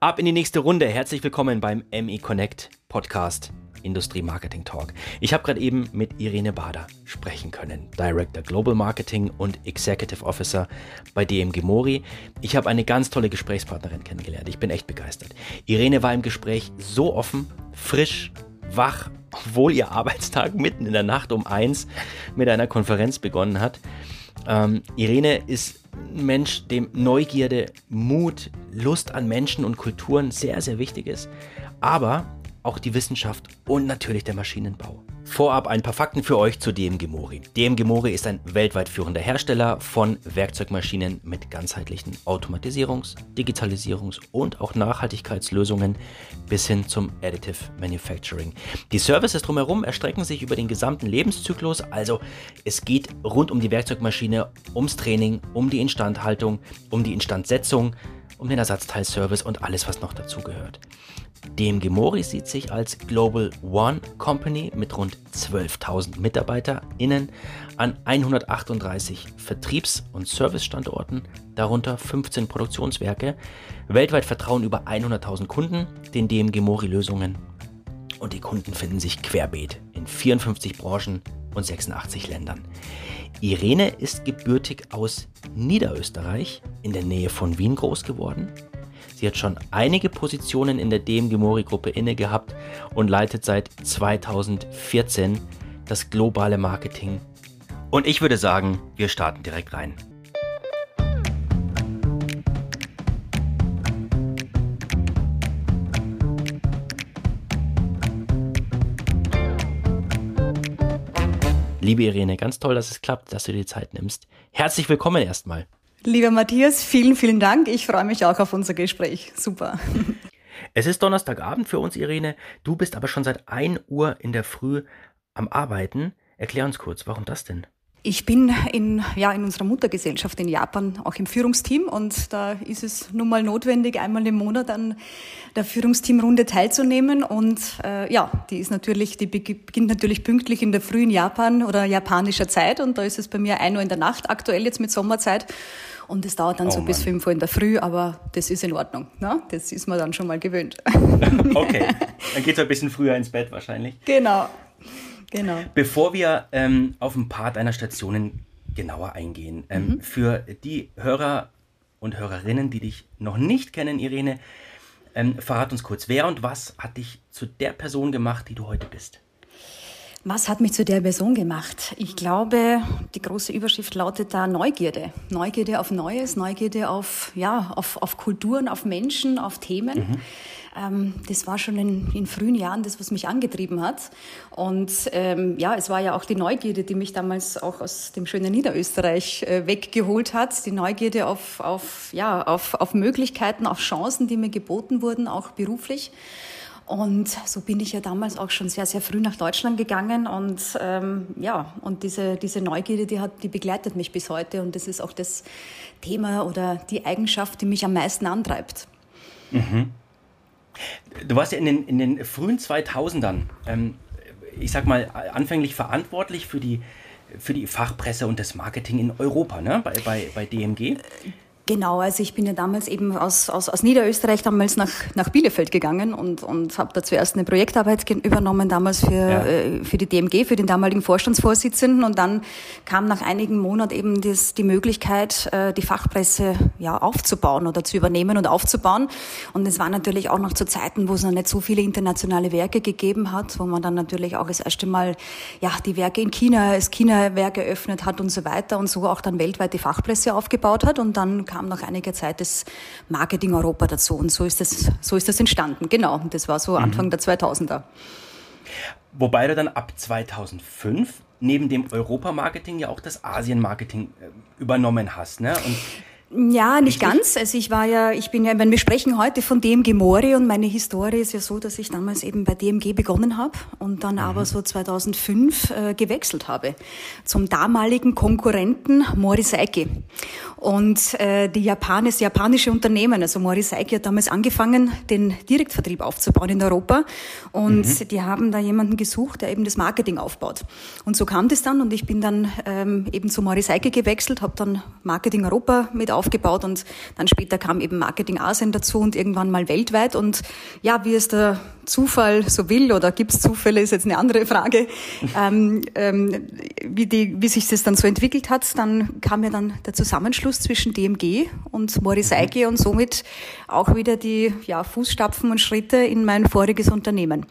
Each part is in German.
Ab in die nächste Runde. Herzlich willkommen beim ME Connect Podcast Industrie Marketing Talk. Ich habe gerade eben mit Irene Bader sprechen können, Director Global Marketing und Executive Officer bei DMG Mori. Ich habe eine ganz tolle Gesprächspartnerin kennengelernt. Ich bin echt begeistert. Irene war im Gespräch so offen, frisch, wach, obwohl ihr Arbeitstag mitten in der Nacht um eins mit einer Konferenz begonnen hat. Ähm, Irene ist ein Mensch, dem Neugierde, Mut, Lust an Menschen und Kulturen sehr, sehr wichtig ist. Aber auch die Wissenschaft und natürlich der Maschinenbau. Vorab ein paar Fakten für euch zu DMG Mori. DMG Mori ist ein weltweit führender Hersteller von Werkzeugmaschinen mit ganzheitlichen Automatisierungs-, Digitalisierungs- und auch Nachhaltigkeitslösungen bis hin zum Additive Manufacturing. Die Services drumherum erstrecken sich über den gesamten Lebenszyklus, also es geht rund um die Werkzeugmaschine, ums Training, um die Instandhaltung, um die Instandsetzung, um den Ersatzteilservice und alles, was noch dazugehört. DMG Mori sieht sich als Global One Company mit rund 12.000 MitarbeiterInnen an 138 Vertriebs- und Servicestandorten, darunter 15 Produktionswerke. Weltweit vertrauen über 100.000 Kunden den DMG Mori-Lösungen und die Kunden finden sich querbeet in 54 Branchen und 86 Ländern. Irene ist gebürtig aus Niederösterreich in der Nähe von Wien groß geworden Sie hat schon einige Positionen in der DMG Mori Gruppe inne gehabt und leitet seit 2014 das globale Marketing. Und ich würde sagen, wir starten direkt rein. Liebe Irene, ganz toll, dass es klappt, dass du dir die Zeit nimmst. Herzlich willkommen erstmal. Lieber Matthias, vielen, vielen Dank. Ich freue mich auch auf unser Gespräch. Super. Es ist Donnerstagabend für uns, Irene. Du bist aber schon seit 1 Uhr in der Früh am Arbeiten. Erklär uns kurz, warum das denn? Ich bin in, ja, in unserer Muttergesellschaft in Japan auch im Führungsteam und da ist es nun mal notwendig, einmal im Monat an der Führungsteamrunde teilzunehmen und äh, ja, die ist natürlich, die beginnt natürlich pünktlich in der frühen Japan oder japanischer Zeit und da ist es bei mir ein Uhr in der Nacht, aktuell jetzt mit Sommerzeit und es dauert dann oh, so Mann. bis fünf Uhr in der Früh, aber das ist in Ordnung. Ne? Das ist man dann schon mal gewöhnt. okay, dann geht es ein bisschen früher ins Bett wahrscheinlich. Genau. Genau. Bevor wir ähm, auf ein paar deiner Stationen genauer eingehen, ähm, mhm. für die Hörer und Hörerinnen, die dich noch nicht kennen, Irene, ähm, verrat uns kurz, wer und was hat dich zu der Person gemacht, die du heute bist? Was hat mich zu der Person gemacht? Ich glaube, die große Überschrift lautet da Neugierde. Neugierde auf Neues, Neugierde auf, ja, auf, auf Kulturen, auf Menschen, auf Themen. Mhm. Ähm, das war schon in, in, frühen Jahren das, was mich angetrieben hat. Und ähm, ja, es war ja auch die Neugierde, die mich damals auch aus dem schönen Niederösterreich äh, weggeholt hat. Die Neugierde auf, auf, ja, auf, auf Möglichkeiten, auf Chancen, die mir geboten wurden, auch beruflich. Und so bin ich ja damals auch schon sehr, sehr früh nach Deutschland gegangen. Und ähm, ja, und diese, diese Neugierde, die, hat, die begleitet mich bis heute. Und das ist auch das Thema oder die Eigenschaft, die mich am meisten antreibt. Mhm. Du warst ja in den, in den frühen 2000ern, ähm, ich sag mal, anfänglich verantwortlich für die, für die Fachpresse und das Marketing in Europa, ne? bei, bei, bei DMG. Genau, also ich bin ja damals eben aus, aus, aus Niederösterreich damals nach, nach Bielefeld gegangen und, und habe da zuerst eine Projektarbeit übernommen, damals für, ja. äh, für die DMG, für den damaligen Vorstandsvorsitzenden. Und dann kam nach einigen Monaten eben das, die Möglichkeit, äh, die Fachpresse ja, aufzubauen oder zu übernehmen und aufzubauen. Und es war natürlich auch noch zu Zeiten, wo es noch nicht so viele internationale Werke gegeben hat, wo man dann natürlich auch das erste Mal ja, die Werke in China, das China-Werk eröffnet hat und so weiter und so auch dann weltweit die Fachpresse aufgebaut hat. Und dann kam kam nach einiger Zeit das Marketing Europa dazu und so ist das, so ist das entstanden. Genau, das war so Anfang mhm. der 2000er. Wobei du dann ab 2005 neben dem Europa-Marketing ja auch das Asien-Marketing äh, übernommen hast. Ne? Und ja, nicht Richtig? ganz. Also ich war ja, ich bin ja, wenn wir sprechen heute von DMG Mori und meine Historie ist ja so, dass ich damals eben bei DMG begonnen habe und dann mhm. aber so 2005 äh, gewechselt habe zum damaligen Konkurrenten Mori Seiki. Und äh, die Japanis, japanische Unternehmen, also Mori Seiki hat damals angefangen, den Direktvertrieb aufzubauen in Europa und mhm. die haben da jemanden gesucht, der eben das Marketing aufbaut. Und so kam das dann und ich bin dann ähm, eben zu Mori Seiki gewechselt, habe dann Marketing Europa mit aufgebaut und dann später kam eben Marketing Asien dazu und irgendwann mal weltweit. Und ja, wie es der Zufall so will oder gibt es Zufälle, ist jetzt eine andere Frage, ähm, ähm, wie, die, wie sich das dann so entwickelt hat, dann kam ja dann der Zusammenschluss zwischen DMG und Moriseike mhm. und somit auch wieder die ja, Fußstapfen und Schritte in mein voriges Unternehmen.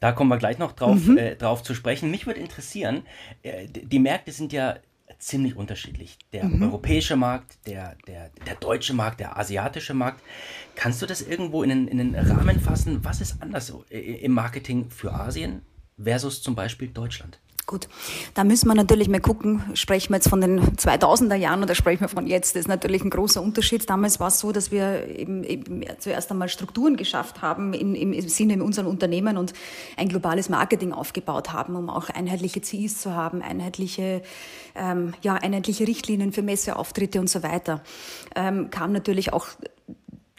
Da kommen wir gleich noch drauf, mhm. äh, drauf zu sprechen. Mich würde interessieren, äh, die Märkte sind ja ziemlich unterschiedlich. Der mhm. europäische Markt, der, der, der deutsche Markt, der asiatische Markt. Kannst du das irgendwo in den, in den Rahmen fassen? Was ist anders im Marketing für Asien versus zum Beispiel Deutschland? Gut, da müssen wir natürlich mal gucken, sprechen wir jetzt von den 2000er Jahren oder sprechen wir von jetzt? Das ist natürlich ein großer Unterschied. Damals war es so, dass wir eben, eben zuerst einmal Strukturen geschafft haben in, im Sinne in unserem Unternehmen und ein globales Marketing aufgebaut haben, um auch einheitliche CIs zu haben, einheitliche, ähm, ja, einheitliche Richtlinien für Messeauftritte und so weiter. Ähm, kam natürlich auch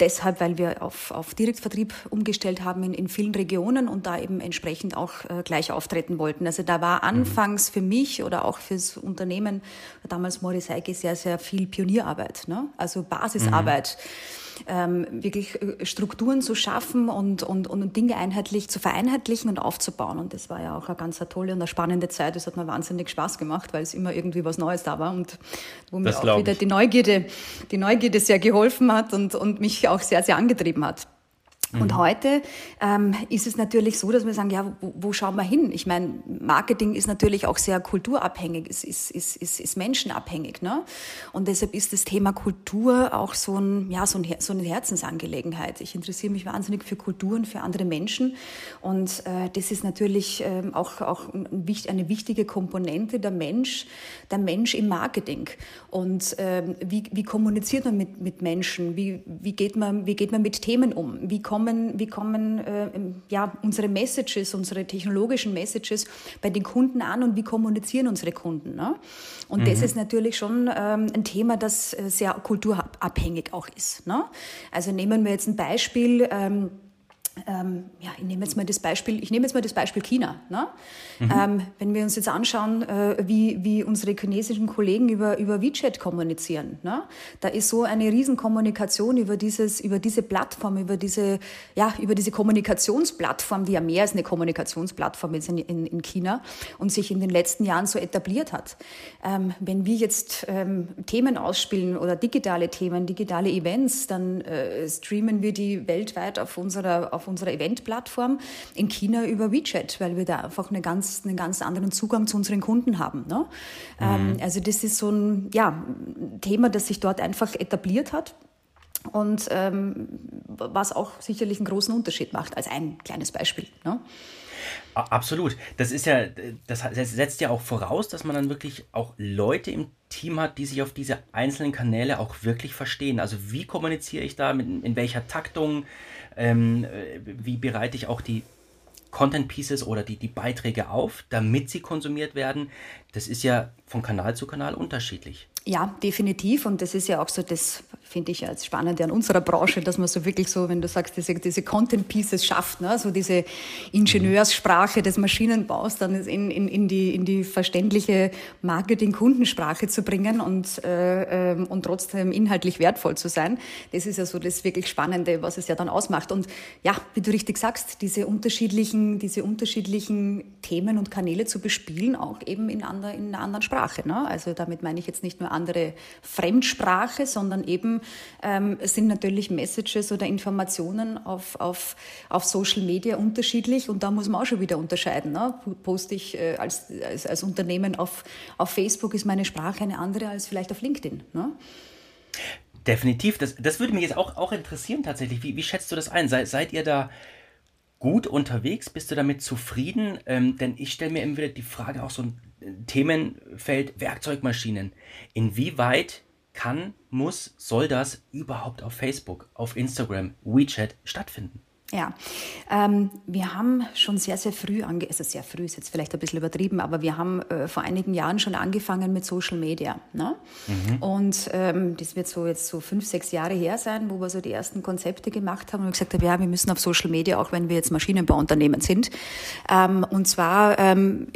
deshalb, weil wir auf, auf Direktvertrieb umgestellt haben in, in vielen Regionen und da eben entsprechend auch äh, gleich auftreten wollten. Also da war mhm. anfangs für mich oder auch fürs Unternehmen, damals Morris Heike, sehr, sehr viel Pionierarbeit, ne? also Basisarbeit. Mhm ähm, wirklich äh, Strukturen zu schaffen und, und, und Dinge einheitlich zu vereinheitlichen und aufzubauen. Und das war ja auch eine ganz tolle und eine spannende Zeit. Das hat mir wahnsinnig Spaß gemacht, weil es immer irgendwie was Neues da war und wo mir auch wieder die Neugierde, die Neugierde sehr geholfen hat und, und mich auch sehr, sehr angetrieben hat. Und mhm. heute ähm, ist es natürlich so, dass wir sagen, ja, wo, wo schauen wir hin? Ich meine, Marketing ist natürlich auch sehr kulturabhängig, ist, ist, ist, ist, ist menschenabhängig. Ne? Und deshalb ist das Thema Kultur auch so, ein, ja, so, ein, so eine Herzensangelegenheit. Ich interessiere mich wahnsinnig für Kulturen, für andere Menschen. Und äh, das ist natürlich äh, auch, auch eine wichtige Komponente der Mensch, der Mensch im Marketing. Und äh, wie, wie kommuniziert man mit, mit Menschen? Wie, wie, geht man, wie geht man mit Themen um? Wie kommt kommen, wie kommen äh, ja, unsere Messages, unsere technologischen Messages bei den Kunden an und wie kommunizieren unsere Kunden. Ne? Und mhm. das ist natürlich schon ähm, ein Thema, das äh, sehr kulturabhängig auch ist. Ne? Also nehmen wir jetzt ein Beispiel. Ähm, ähm, ja, ich nehme jetzt mal das Beispiel, ich nehme jetzt mal das Beispiel China. Ne? Mhm. Ähm, wenn wir uns jetzt anschauen, äh, wie, wie unsere chinesischen Kollegen über, über WeChat kommunizieren, ne? da ist so eine Riesenkommunikation über dieses, über diese Plattform, über diese, ja, über diese Kommunikationsplattform, die ja mehr als eine Kommunikationsplattform ist in, in, in China und sich in den letzten Jahren so etabliert hat. Ähm, wenn wir jetzt ähm, Themen ausspielen oder digitale Themen, digitale Events, dann äh, streamen wir die weltweit auf unserer, auf unserer Event-Plattform in China über WeChat, weil wir da einfach eine ganz, einen ganz anderen Zugang zu unseren Kunden haben. Ne? Mhm. Ähm, also das ist so ein ja, Thema, das sich dort einfach etabliert hat und ähm, was auch sicherlich einen großen Unterschied macht, als ein kleines Beispiel. Ne? Absolut. Das ist ja, das setzt ja auch voraus, dass man dann wirklich auch Leute im Team hat, die sich auf diese einzelnen Kanäle auch wirklich verstehen. Also wie kommuniziere ich da, mit, in welcher Taktung, ähm, wie bereite ich auch die Content Pieces oder die, die Beiträge auf, damit sie konsumiert werden. Das ist ja von Kanal zu Kanal unterschiedlich. Ja, definitiv. Und das ist ja auch so, das finde ich als Spannende an unserer Branche, dass man so wirklich so, wenn du sagst, diese, diese Content Pieces schafft, ne? so diese Ingenieurssprache des Maschinenbaus dann in, in, in, die, in die verständliche Marketing-Kundensprache zu bringen und, äh, ähm, und trotzdem inhaltlich wertvoll zu sein. Das ist ja so das wirklich Spannende, was es ja dann ausmacht. Und ja, wie du richtig sagst, diese unterschiedlichen, diese unterschiedlichen Themen und Kanäle zu bespielen, auch eben in, ander, in einer anderen Sprache. Ne? Also damit meine ich jetzt nicht nur andere Fremdsprache, sondern eben ähm, sind natürlich Messages oder Informationen auf, auf, auf Social Media unterschiedlich und da muss man auch schon wieder unterscheiden. Ne? Poste ich äh, als, als, als Unternehmen auf, auf Facebook, ist meine Sprache eine andere als vielleicht auf LinkedIn. Ne? Definitiv. Das, das würde mich jetzt auch, auch interessieren tatsächlich. Wie, wie schätzt du das ein? Sei, seid ihr da gut unterwegs? Bist du damit zufrieden? Ähm, denn ich stelle mir immer wieder die Frage, auch so ein Themenfeld Werkzeugmaschinen. Inwieweit kann, muss, soll das überhaupt auf Facebook, auf Instagram, WeChat stattfinden? Ja, ähm, wir haben schon sehr, sehr früh, ange also sehr früh ist jetzt vielleicht ein bisschen übertrieben, aber wir haben äh, vor einigen Jahren schon angefangen mit Social Media. Ne? Mhm. Und ähm, das wird so jetzt so fünf, sechs Jahre her sein, wo wir so die ersten Konzepte gemacht haben und gesagt haben, ja, wir müssen auf Social Media, auch wenn wir jetzt Maschinenbauunternehmen sind. Ähm, und zwar ähm,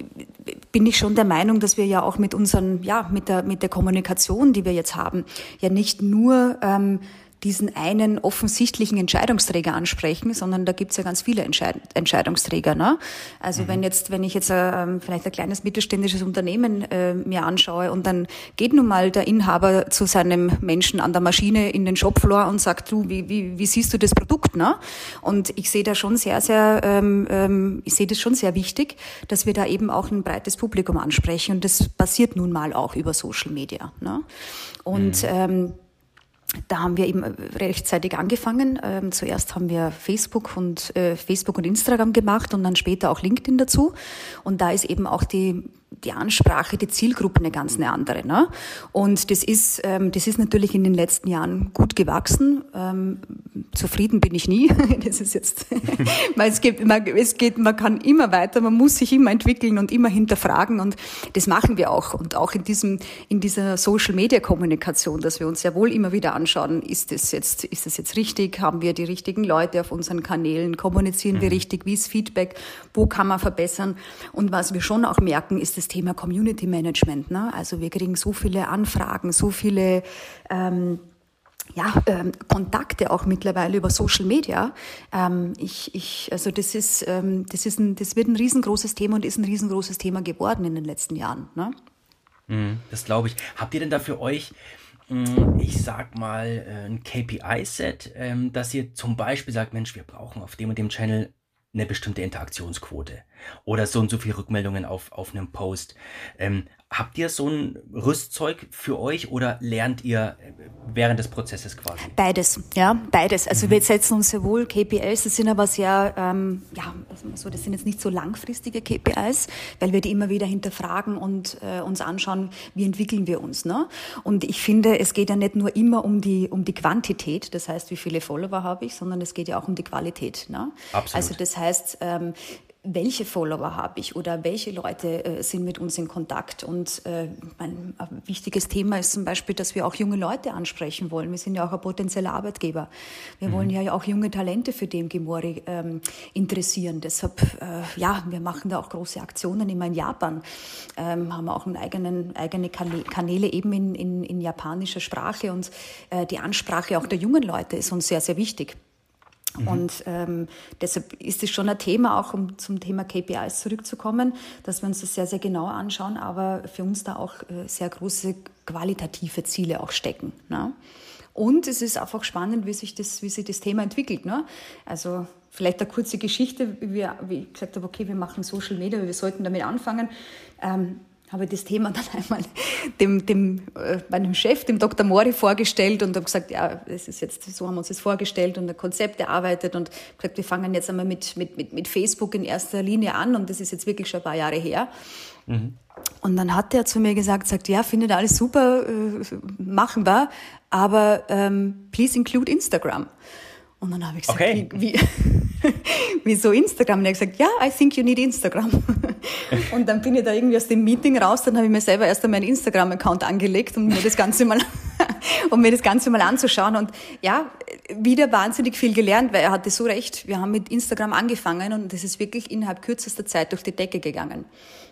bin ich schon der Meinung, dass wir ja auch mit unseren, ja, mit der, mit der Kommunikation, die wir jetzt haben, ja nicht nur ähm, diesen einen offensichtlichen Entscheidungsträger ansprechen, sondern da gibt's ja ganz viele Entscheid Entscheidungsträger. Ne? Also mhm. wenn jetzt, wenn ich jetzt äh, vielleicht ein kleines mittelständisches Unternehmen äh, mir anschaue und dann geht nun mal der Inhaber zu seinem Menschen an der Maschine in den Shopfloor und sagt, du, wie, wie, wie siehst du das Produkt? Ne? Und ich sehe da schon sehr, sehr, ähm, ähm, ich sehe das schon sehr wichtig, dass wir da eben auch ein breites Publikum ansprechen. Und das passiert nun mal auch über Social Media. Ne? Und mhm. ähm, da haben wir eben rechtzeitig angefangen. Ähm, zuerst haben wir Facebook und äh, Facebook und Instagram gemacht und dann später auch LinkedIn dazu. Und da ist eben auch die die Ansprache, die Zielgruppe eine ganz eine andere. Ne? Und das ist, ähm, das ist natürlich in den letzten Jahren gut gewachsen. Ähm, zufrieden bin ich nie. das ist jetzt, weil es geht, man, es geht, man kann immer weiter, man muss sich immer entwickeln und immer hinterfragen und das machen wir auch. Und auch in diesem, in dieser Social Media Kommunikation, dass wir uns ja wohl immer wieder anschauen, ist das jetzt, ist das jetzt richtig? Haben wir die richtigen Leute auf unseren Kanälen? Kommunizieren wir mhm. richtig? Wie ist Feedback? Wo kann man verbessern? Und was wir schon auch merken, ist das Thema Community Management. Ne? Also wir kriegen so viele Anfragen, so viele ähm, ja, ähm, Kontakte auch mittlerweile über Social Media. Ähm, ich, ich, also das ist, ähm, das ist ein, das wird ein riesengroßes Thema und ist ein riesengroßes Thema geworden in den letzten Jahren. Ne? Mhm, das glaube ich. Habt ihr denn da für euch mm, ich sag mal, äh, ein KPI-Set, ähm, dass ihr zum Beispiel sagt, Mensch, wir brauchen auf dem und dem Channel eine bestimmte Interaktionsquote oder so und so viele Rückmeldungen auf, auf einem Post. Ähm, Habt ihr so ein Rüstzeug für euch oder lernt ihr während des Prozesses quasi? Beides, ja, beides. Also mhm. wir setzen uns sehr wohl KPIs, das sind aber sehr, ähm, ja, also das sind jetzt nicht so langfristige KPIs, weil wir die immer wieder hinterfragen und äh, uns anschauen, wie entwickeln wir uns. Ne? Und ich finde, es geht ja nicht nur immer um die, um die Quantität, das heißt, wie viele Follower habe ich, sondern es geht ja auch um die Qualität. Ne? Absolut. Also das heißt, ähm, welche Follower habe ich oder welche Leute äh, sind mit uns in Kontakt. Und äh, ein, ein, wichtiges Thema ist zum Beispiel, dass wir auch junge Leute ansprechen wollen. Wir sind ja auch ein potenzieller Arbeitgeber. Wir mhm. wollen ja auch junge Talente für dem Gemori ähm, interessieren. Deshalb, äh, ja, wir machen da auch große Aktionen immer in Japan, ähm, haben auch einen eigenen, eigene Kanäle eben in, in, in japanischer Sprache und äh, die Ansprache auch der jungen Leute ist uns sehr, sehr wichtig. Mhm. Und ähm, deshalb ist es schon ein Thema, auch um zum Thema KPIs zurückzukommen, dass wir uns das sehr, sehr genau anschauen, aber für uns da auch äh, sehr große qualitative Ziele auch stecken. Ne? Und es ist einfach spannend, wie sich das, wie sich das Thema entwickelt. Ne? Also vielleicht eine kurze Geschichte, wie, wie ich gesagt habe, okay, wir machen Social Media, wir sollten damit anfangen. Ähm, habe das Thema dann einmal dem, dem, äh, meinem Chef, dem Dr. Mori, vorgestellt und habe gesagt, ja, das ist jetzt, so haben wir uns das vorgestellt und ein Konzept erarbeitet und gesagt, wir fangen jetzt einmal mit, mit, mit, mit Facebook in erster Linie an und das ist jetzt wirklich schon ein paar Jahre her. Mhm. Und dann hat er zu mir gesagt, sagt, ja, findet alles super, äh, machen wir, aber ähm, please include Instagram. Und dann habe ich gesagt, okay. wie, wie, wieso Instagram? Und er hat gesagt, ja, I think you need Instagram. Und dann bin ich da irgendwie aus dem Meeting raus, dann habe ich mir selber erst einmal einen Instagram-Account angelegt, um mir das Ganze mal, um mir das Ganze mal anzuschauen. Und ja, wieder wahnsinnig viel gelernt, weil er hatte so recht. Wir haben mit Instagram angefangen und das ist wirklich innerhalb kürzester Zeit durch die Decke gegangen.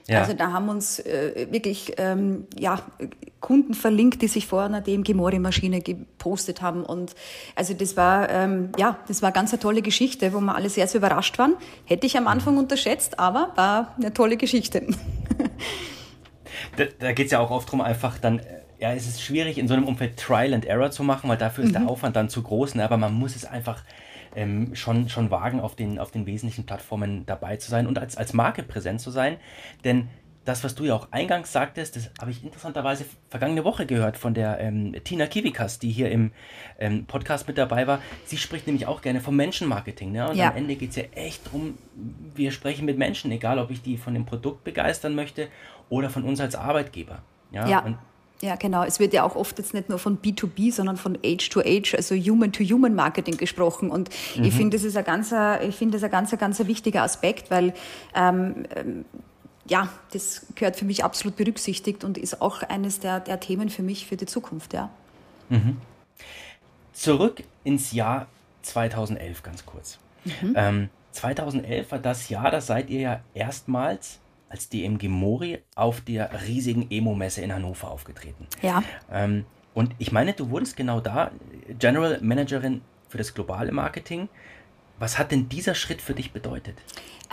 Ja. Also da haben uns äh, wirklich ähm, ja, Kunden verlinkt, die sich vor einer DMG Mori Maschine gepostet haben und also das war ähm, ja das war ganz eine tolle Geschichte, wo wir alle sehr, sehr überrascht waren. Hätte ich am Anfang unterschätzt, aber war eine tolle Geschichte. da da geht es ja auch oft darum, einfach dann ja, es ist schwierig in so einem Umfeld Trial and Error zu machen, weil dafür ist mhm. der Aufwand dann zu groß, ne? aber man muss es einfach ähm, schon, schon wagen, auf den, auf den wesentlichen Plattformen dabei zu sein und als, als Marke präsent zu sein. Denn das, was du ja auch eingangs sagtest, das habe ich interessanterweise vergangene Woche gehört von der ähm, Tina Kivikas, die hier im ähm, Podcast mit dabei war. Sie spricht nämlich auch gerne vom Menschenmarketing. Ne? Und ja. am Ende geht es ja echt darum, wir sprechen mit Menschen, egal ob ich die von dem Produkt begeistern möchte oder von uns als Arbeitgeber. Ja, ja. Und ja, genau. Es wird ja auch oft jetzt nicht nur von B2B, sondern von Age-to-Age, also Human-to-Human-Marketing gesprochen. Und mhm. ich finde, das ist ein ganzer, ich finde das ein ganz, ganz wichtiger Aspekt, weil ähm, ähm, ja, das gehört für mich absolut berücksichtigt und ist auch eines der, der Themen für mich für die Zukunft, ja. Mhm. Zurück ins Jahr 2011 ganz kurz. Mhm. Ähm, 2011 war das Jahr, da seid ihr ja erstmals als DMG Mori auf der riesigen Emo-Messe in Hannover aufgetreten. Ja. Ähm, und ich meine, du wurdest genau da General Managerin für das globale Marketing. Was hat denn dieser Schritt für dich bedeutet?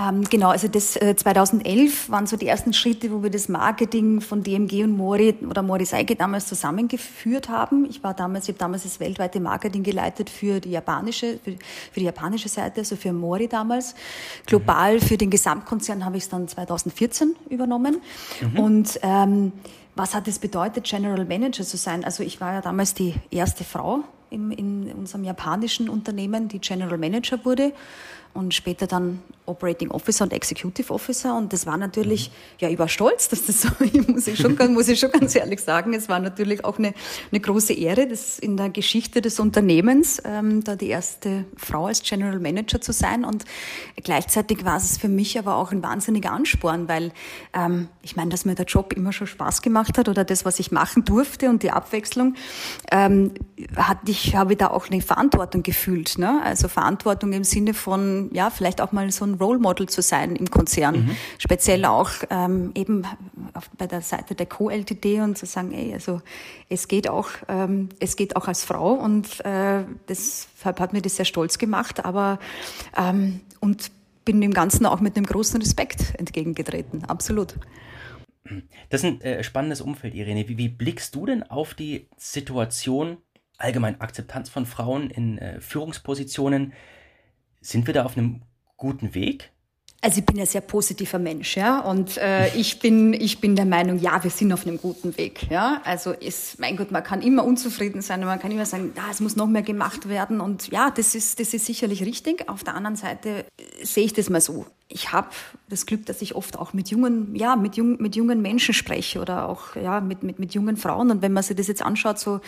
Ähm, genau, also das äh, 2011 waren so die ersten Schritte, wo wir das Marketing von DMG und Mori oder Mori Seike damals zusammengeführt haben. Ich war damals, ich habe damals das weltweite Marketing geleitet für die japanische, für, für die japanische Seite, also für Mori damals. Global mhm. für den Gesamtkonzern habe ich es dann 2014 übernommen. Mhm. Und ähm, was hat es bedeutet, General Manager zu sein? Also ich war ja damals die erste Frau im, in unserem japanischen Unternehmen, die General Manager wurde und später dann Operating Officer und Executive Officer. Und das war natürlich, ja, ich war stolz, dass das so, muss ich schon, muss ich schon ganz ehrlich sagen, es war natürlich auch eine, eine große Ehre, das in der Geschichte des Unternehmens, ähm, da die erste Frau als General Manager zu sein. Und gleichzeitig war es für mich aber auch ein wahnsinniger Ansporn, weil ähm, ich meine, dass mir der Job immer schon Spaß gemacht hat oder das, was ich machen durfte und die Abwechslung, ähm, hatte ich, habe ich da auch eine Verantwortung gefühlt. Ne? Also Verantwortung im Sinne von, ja, vielleicht auch mal so ein Role Model zu sein im Konzern. Mhm. Speziell auch ähm, eben auf, bei der Seite der Co-LTD und zu sagen, ey, also es geht auch, ähm, es geht auch als Frau und äh, deshalb hat mir das sehr stolz gemacht, aber ähm, und bin dem Ganzen auch mit einem großen Respekt entgegengetreten, absolut. Das ist ein äh, spannendes Umfeld, Irene. Wie, wie, blickst du denn auf die Situation, allgemein Akzeptanz von Frauen in äh, Führungspositionen? Sind wir da auf einem guten Weg? Also ich bin ein sehr positiver Mensch, ja, und äh, ich bin ich bin der Meinung, ja, wir sind auf einem guten Weg, ja. Also ist, mein Gott, man kann immer unzufrieden sein und man kann immer sagen, ja, es muss noch mehr gemacht werden und ja, das ist das ist sicherlich richtig. Auf der anderen Seite äh, sehe ich das mal so ich habe das Glück, dass ich oft auch mit jungen, ja, mit, jung, mit jungen Menschen spreche oder auch ja, mit, mit, mit jungen Frauen. Und wenn man sich das jetzt anschaut, so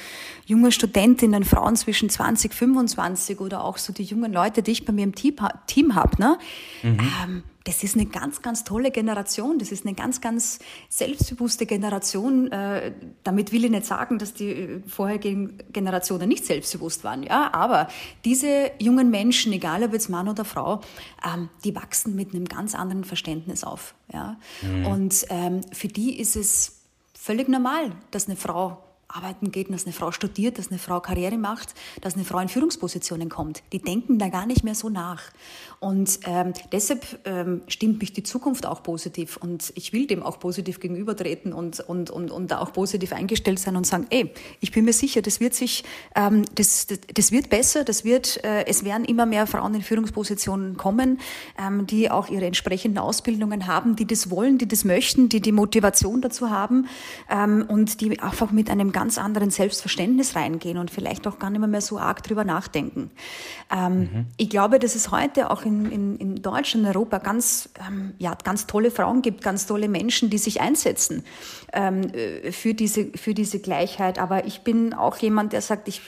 junge Studentinnen, Frauen zwischen 20, 25 oder auch so die jungen Leute, die ich bei mir im Team, Team habe, ne? Mhm. Ähm, das ist eine ganz, ganz tolle Generation. Das ist eine ganz, ganz selbstbewusste Generation. Äh, damit will ich nicht sagen, dass die äh, vorherigen Generationen nicht selbstbewusst waren. Ja, aber diese jungen Menschen, egal ob jetzt Mann oder Frau, ähm, die wachsen mit einem ganz anderen Verständnis auf. Ja, mhm. und ähm, für die ist es völlig normal, dass eine Frau arbeiten geht, dass eine Frau studiert, dass eine Frau Karriere macht, dass eine Frau in Führungspositionen kommt. Die denken da gar nicht mehr so nach. Und ähm, deshalb ähm, stimmt mich die Zukunft auch positiv und ich will dem auch positiv gegenübertreten und, und, und, und da auch positiv eingestellt sein und sagen, ey, ich bin mir sicher, das wird sich, ähm, das, das, das wird besser, das wird, äh, es werden immer mehr Frauen in Führungspositionen kommen, ähm, die auch ihre entsprechenden Ausbildungen haben, die das wollen, die das möchten, die die Motivation dazu haben ähm, und die einfach mit einem ganz anderen Selbstverständnis reingehen und vielleicht auch gar nicht mehr so arg drüber nachdenken. Ähm, mhm. Ich glaube, dass es heute auch in, in, in Deutschland, Europa ganz, ähm, ja, ganz tolle Frauen gibt, ganz tolle Menschen, die sich einsetzen ähm, äh, für, diese, für diese Gleichheit. Aber ich bin auch jemand, der sagt, ich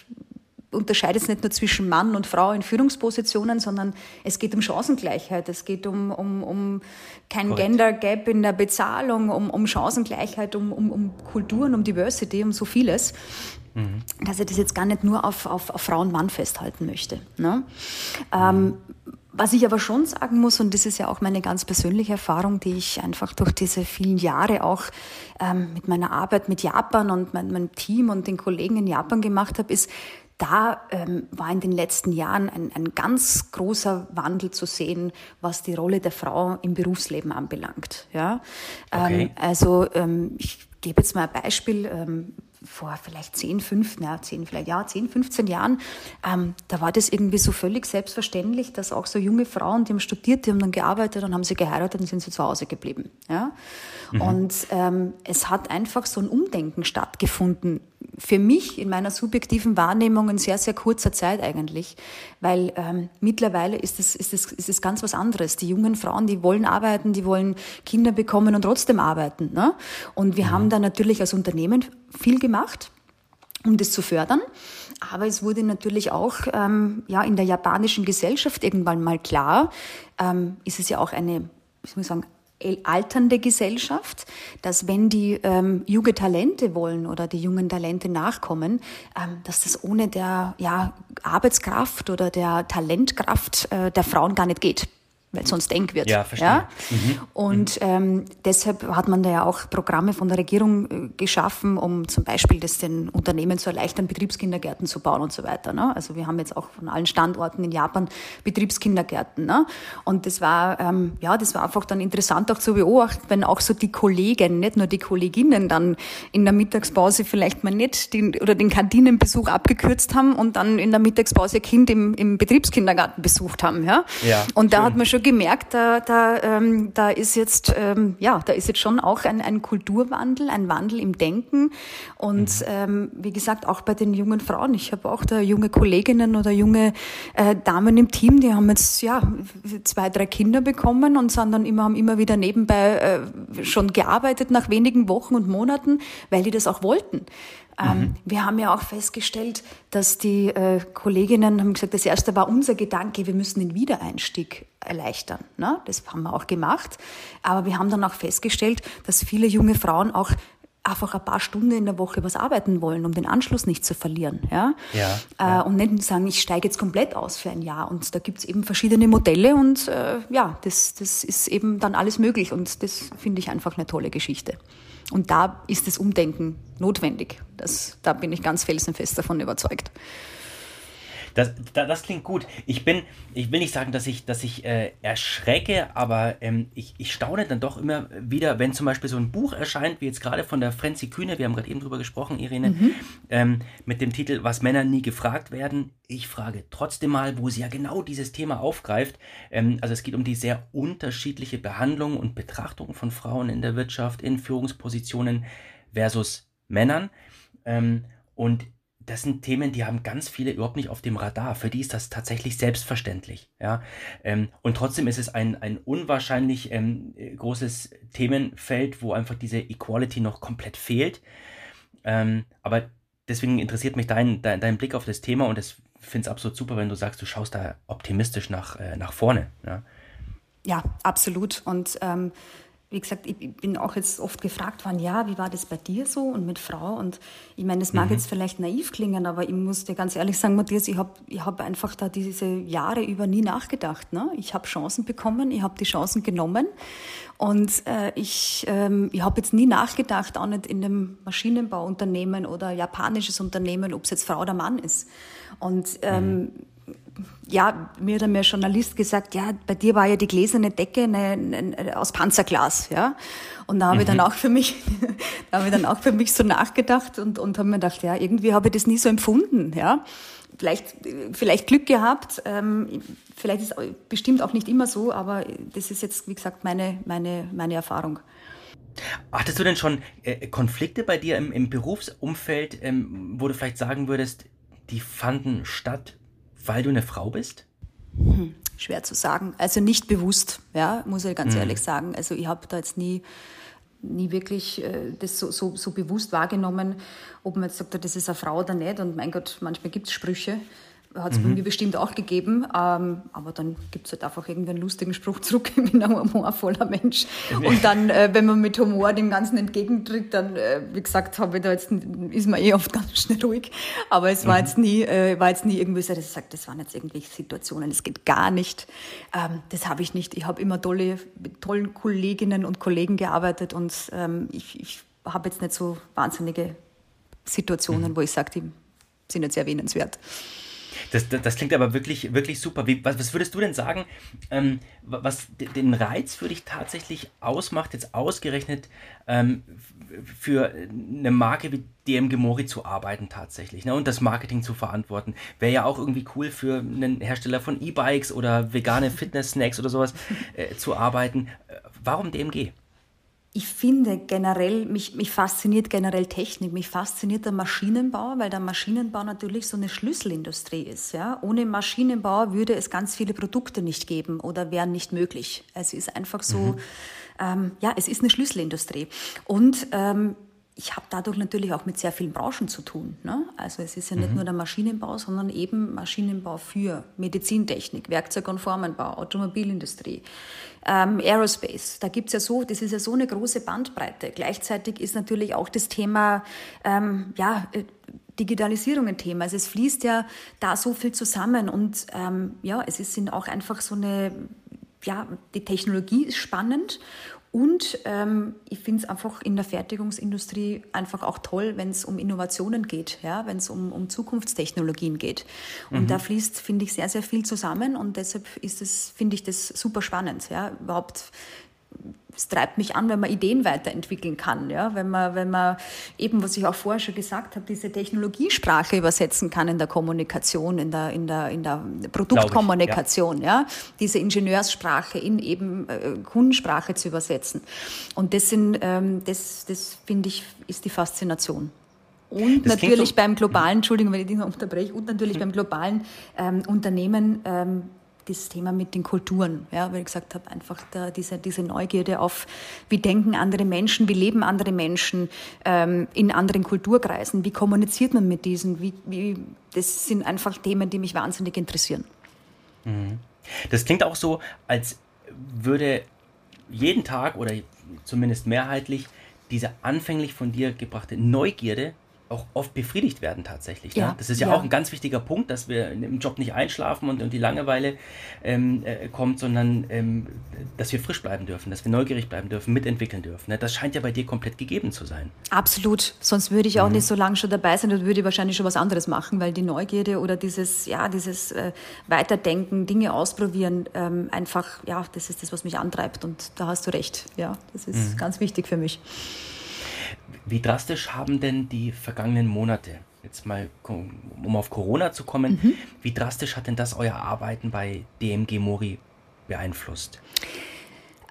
unterscheidet es nicht nur zwischen Mann und Frau in Führungspositionen, sondern es geht um Chancengleichheit, es geht um, um, um kein Correct. Gender Gap in der Bezahlung, um, um Chancengleichheit, um, um, um Kulturen, um Diversity, um so vieles. Mhm. Dass ich das jetzt gar nicht nur auf, auf, auf Frau und Mann festhalten möchte. Ne? Mhm. Ähm, was ich aber schon sagen muss, und das ist ja auch meine ganz persönliche Erfahrung, die ich einfach durch diese vielen Jahre auch ähm, mit meiner Arbeit mit Japan und mein, meinem Team und den Kollegen in Japan gemacht habe, ist, da ähm, war in den letzten Jahren ein, ein ganz großer Wandel zu sehen, was die Rolle der Frau im Berufsleben anbelangt. Ja? Okay. Ähm, also ähm, ich gebe jetzt mal ein Beispiel. Ähm, vor vielleicht 10, 5, na, 10, vielleicht, ja, 10, 15 Jahren, ähm, da war das irgendwie so völlig selbstverständlich, dass auch so junge Frauen, die haben studiert, die haben dann gearbeitet und haben sie geheiratet und sind sie zu Hause geblieben. Ja? Mhm. Und ähm, es hat einfach so ein Umdenken stattgefunden. Für mich in meiner subjektiven Wahrnehmung in sehr, sehr kurzer Zeit eigentlich, weil ähm, mittlerweile ist es, ist, es, ist es ganz was anderes. Die jungen Frauen, die wollen arbeiten, die wollen Kinder bekommen und trotzdem arbeiten. Ne? Und wir mhm. haben da natürlich als Unternehmen viel gemacht, um das zu fördern. Aber es wurde natürlich auch ähm, ja, in der japanischen Gesellschaft irgendwann mal klar, ähm, ist es ja auch eine, ich muss sagen, alternde Gesellschaft, dass wenn die ähm, junge Talente wollen oder die jungen Talente nachkommen, ähm, dass das ohne der ja, Arbeitskraft oder der Talentkraft äh, der Frauen gar nicht geht. Weil sonst eng wird. Ja, verstehe. Ja? Mhm. Und ähm, deshalb hat man da ja auch Programme von der Regierung äh, geschaffen, um zum Beispiel das den Unternehmen zu erleichtern, Betriebskindergärten zu bauen und so weiter. Ne? Also wir haben jetzt auch von allen Standorten in Japan Betriebskindergärten. Ne? Und das war, ähm, ja, das war einfach dann interessant auch zu beobachten, wenn auch so die Kollegen, nicht nur die Kolleginnen dann in der Mittagspause vielleicht mal nicht den, oder den Kantinenbesuch abgekürzt haben und dann in der Mittagspause Kind im, im Betriebskindergarten besucht haben. Ja? Ja, und da schön. hat man schon gemerkt, da, da, ähm, da ist jetzt, ähm, ja, da ist jetzt schon auch ein, ein Kulturwandel, ein Wandel im Denken. Und mhm. ähm, wie gesagt, auch bei den jungen Frauen. Ich habe auch da junge Kolleginnen oder junge äh, Damen im Team, die haben jetzt ja zwei, drei Kinder bekommen und sind dann immer, haben immer wieder nebenbei äh, schon gearbeitet nach wenigen Wochen und Monaten, weil die das auch wollten. Ähm, mhm. Wir haben ja auch festgestellt, dass die äh, Kolleginnen haben gesagt, das erste war unser Gedanke, wir müssen den Wiedereinstieg erleichtern. Ne? Das haben wir auch gemacht. Aber wir haben dann auch festgestellt, dass viele junge Frauen auch einfach ein paar Stunden in der Woche was arbeiten wollen, um den Anschluss nicht zu verlieren. Ja? Ja, äh, ja. Und nicht sagen, ich steige jetzt komplett aus für ein Jahr. Und da gibt es eben verschiedene Modelle und äh, ja, das, das ist eben dann alles möglich. Und das finde ich einfach eine tolle Geschichte. Und da ist das Umdenken notwendig. Das, da bin ich ganz felsenfest davon überzeugt. Das, das, klingt gut. Ich bin, ich will nicht sagen, dass ich, dass ich äh, erschrecke, aber ähm, ich, ich staune dann doch immer wieder, wenn zum Beispiel so ein Buch erscheint, wie jetzt gerade von der Frenzy Kühne, wir haben gerade eben drüber gesprochen, Irene, mhm. ähm, mit dem Titel Was Männer nie gefragt werden. Ich frage trotzdem mal, wo sie ja genau dieses Thema aufgreift. Ähm, also es geht um die sehr unterschiedliche Behandlung und Betrachtung von Frauen in der Wirtschaft, in Führungspositionen versus Männern. Ähm, und das sind Themen, die haben ganz viele überhaupt nicht auf dem Radar. Für die ist das tatsächlich selbstverständlich. Ja? Ähm, und trotzdem ist es ein, ein unwahrscheinlich ähm, großes Themenfeld, wo einfach diese Equality noch komplett fehlt. Ähm, aber deswegen interessiert mich dein, dein, dein Blick auf das Thema und ich finde es absolut super, wenn du sagst, du schaust da optimistisch nach, äh, nach vorne. Ja? ja, absolut. Und ähm, wie gesagt, ich bin auch jetzt oft gefragt worden, ja, wie war das bei dir so und mit Frau? Und ich meine, das mag mhm. jetzt vielleicht naiv klingen, aber ich muss dir ganz ehrlich sagen, Matthias, ich habe ich hab einfach da diese Jahre über nie nachgedacht. Ne? Ich habe Chancen bekommen, ich habe die Chancen genommen und äh, ich, ähm, ich habe jetzt nie nachgedacht, auch nicht in einem Maschinenbauunternehmen oder japanisches Unternehmen, ob es jetzt Frau oder Mann ist. Und ähm, mhm ja, mir hat ein Journalist gesagt, ja, bei dir war ja die gläserne Decke eine, eine, aus Panzerglas, ja. Und da habe mhm. ich dann mhm. auch für mich, da habe ich dann auch für mich so nachgedacht und, und habe mir gedacht, ja, irgendwie habe ich das nie so empfunden, ja. Vielleicht, vielleicht Glück gehabt, ähm, vielleicht ist es bestimmt auch nicht immer so, aber das ist jetzt, wie gesagt, meine, meine, meine Erfahrung. Hattest du denn schon äh, Konflikte bei dir im, im Berufsumfeld, ähm, wo du vielleicht sagen würdest, die fanden statt, weil du eine Frau bist? Hm, schwer zu sagen. Also nicht bewusst, ja, muss ich ganz hm. ehrlich sagen. Also ich habe da jetzt nie, nie wirklich äh, das so, so, so bewusst wahrgenommen, ob man jetzt sagt, das ist eine Frau oder nicht. Und mein Gott, manchmal gibt es Sprüche hat es mhm. bei mir bestimmt auch gegeben. Ähm, aber dann gibt es halt einfach irgendwie einen lustigen Spruch zurück. Ich bin ein humorvoller Mensch. Und dann, äh, wenn man mit Humor dem Ganzen entgegentritt, dann, äh, wie gesagt, habe ich da jetzt, ist man eh oft ganz schnell ruhig. Aber es war mhm. jetzt nie, äh, war jetzt nie irgendwie so, dass ich sage, das waren jetzt irgendwelche Situationen, das geht gar nicht. Ähm, das habe ich nicht. Ich habe immer tolle, mit tollen Kolleginnen und Kollegen gearbeitet und ähm, ich, ich habe jetzt nicht so wahnsinnige Situationen, mhm. wo ich sage, die sind jetzt erwähnenswert. Das, das, das, klingt aber wirklich, wirklich super. Wie, was, was, würdest du denn sagen, ähm, was den Reiz für dich tatsächlich ausmacht, jetzt ausgerechnet ähm, für eine Marke wie DMG Mori zu arbeiten tatsächlich ne? und das Marketing zu verantworten? Wäre ja auch irgendwie cool für einen Hersteller von E-Bikes oder vegane Fitness-Snacks oder sowas äh, zu arbeiten. Äh, warum DMG? Ich finde generell, mich, mich fasziniert generell Technik, mich fasziniert der Maschinenbau, weil der Maschinenbau natürlich so eine Schlüsselindustrie ist. Ja? Ohne Maschinenbau würde es ganz viele Produkte nicht geben oder wären nicht möglich. Es ist einfach so, mhm. ähm, ja, es ist eine Schlüsselindustrie. Und ähm, ich habe dadurch natürlich auch mit sehr vielen Branchen zu tun. Ne? Also es ist ja nicht mhm. nur der Maschinenbau, sondern eben Maschinenbau für Medizintechnik, Werkzeug- und Formenbau, Automobilindustrie, ähm, Aerospace. Da gibt's ja so, das ist ja so eine große Bandbreite. Gleichzeitig ist natürlich auch das Thema, ähm, ja, äh, Digitalisierung ein Thema. Also es fließt ja da so viel zusammen und ähm, ja, es ist, sind auch einfach so eine ja, die Technologie ist spannend und ähm, ich finde es einfach in der Fertigungsindustrie einfach auch toll, wenn es um Innovationen geht, ja, wenn es um, um Zukunftstechnologien geht. Und mhm. da fließt, finde ich, sehr, sehr viel zusammen und deshalb ist es, finde ich das super spannend, ja, überhaupt es treibt mich an, wenn man Ideen weiterentwickeln kann, ja, wenn man, wenn man eben, was ich auch vorher schon gesagt habe, diese Technologiesprache übersetzen kann in der Kommunikation, in der, in der, in der Produktkommunikation, ich, ja. ja. diese Ingenieurssprache in eben äh, Kundensprache zu übersetzen. Und das sind, ähm, das, das finde ich, ist die Faszination. Und das natürlich so, beim globalen, Entschuldigung, wenn ich dich noch unterbreche, und natürlich mhm. beim globalen ähm, Unternehmen ähm, das Thema mit den Kulturen, ja, weil ich gesagt habe, einfach da, diese, diese Neugierde auf, wie denken andere Menschen, wie leben andere Menschen ähm, in anderen Kulturkreisen, wie kommuniziert man mit diesen, wie, wie, das sind einfach Themen, die mich wahnsinnig interessieren. Mhm. Das klingt auch so, als würde jeden Tag oder zumindest mehrheitlich diese anfänglich von dir gebrachte Neugierde auch oft befriedigt werden tatsächlich. Ne? Ja? Das ist ja, ja, auch ein ganz wichtiger Punkt, dass wir im Job nicht einschlafen und, und die Langeweile ähm, äh, kommt, sondern ähm, dass wir frisch bleiben dürfen, dass wir neugierig bleiben dürfen, mitentwickeln dürfen. Ne? Das scheint ja bei dir komplett gegeben zu sein. Absolut. Sonst würde ich auch mhm. nicht so lange schon dabei sein und würde ich wahrscheinlich schon was anderes machen, weil die Neugierde oder dieses, ja, dieses äh, Weiterdenken, Dinge ausprobieren, ähm, einfach, ja, das ist das, was mich antreibt. Und da hast du recht. Ja, das ist mhm. ganz wichtig für mich. Wie drastisch haben denn die vergangenen Monate, jetzt mal um auf Corona zu kommen, mhm. wie drastisch hat denn das euer Arbeiten bei DMG Mori beeinflusst?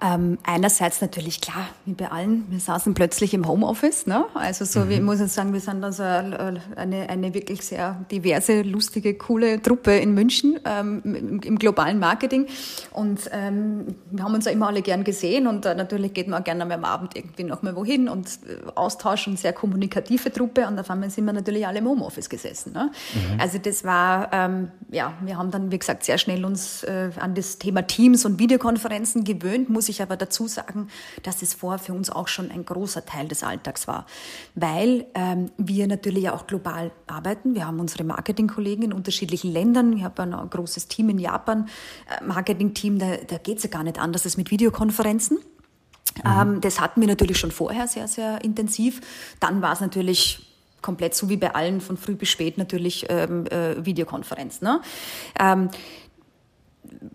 Ähm, einerseits natürlich klar, wie bei allen, wir saßen plötzlich im Homeoffice. Ne? Also so, mhm. wie, ich muss jetzt sagen, wir sind also eine, eine wirklich sehr diverse, lustige, coole Truppe in München ähm, im, im, globalen Marketing. Und ähm, wir haben uns ja immer alle gern gesehen und äh, natürlich geht man auch gerne am Abend irgendwie noch mal wohin und äh, Austausch und sehr kommunikative Truppe. Und auf einmal sind wir natürlich alle im Homeoffice gesessen. Ne? Mhm. Also das war, ähm, ja, wir haben dann, wie gesagt, sehr schnell uns äh, an das Thema Teams und Videokonferenzen gewöhnt, muss ich ich aber dazu sagen, dass es vorher für uns auch schon ein großer Teil des Alltags war, weil ähm, wir natürlich auch global arbeiten. Wir haben unsere Marketingkollegen in unterschiedlichen Ländern. Ich habe ein großes Team in Japan, äh, Marketingteam, da, da geht es ja gar nicht anders als mit Videokonferenzen. Mhm. Ähm, das hatten wir natürlich schon vorher sehr, sehr intensiv. Dann war es natürlich komplett so wie bei allen von früh bis spät natürlich ähm, äh, Videokonferenz. Ne? Ähm,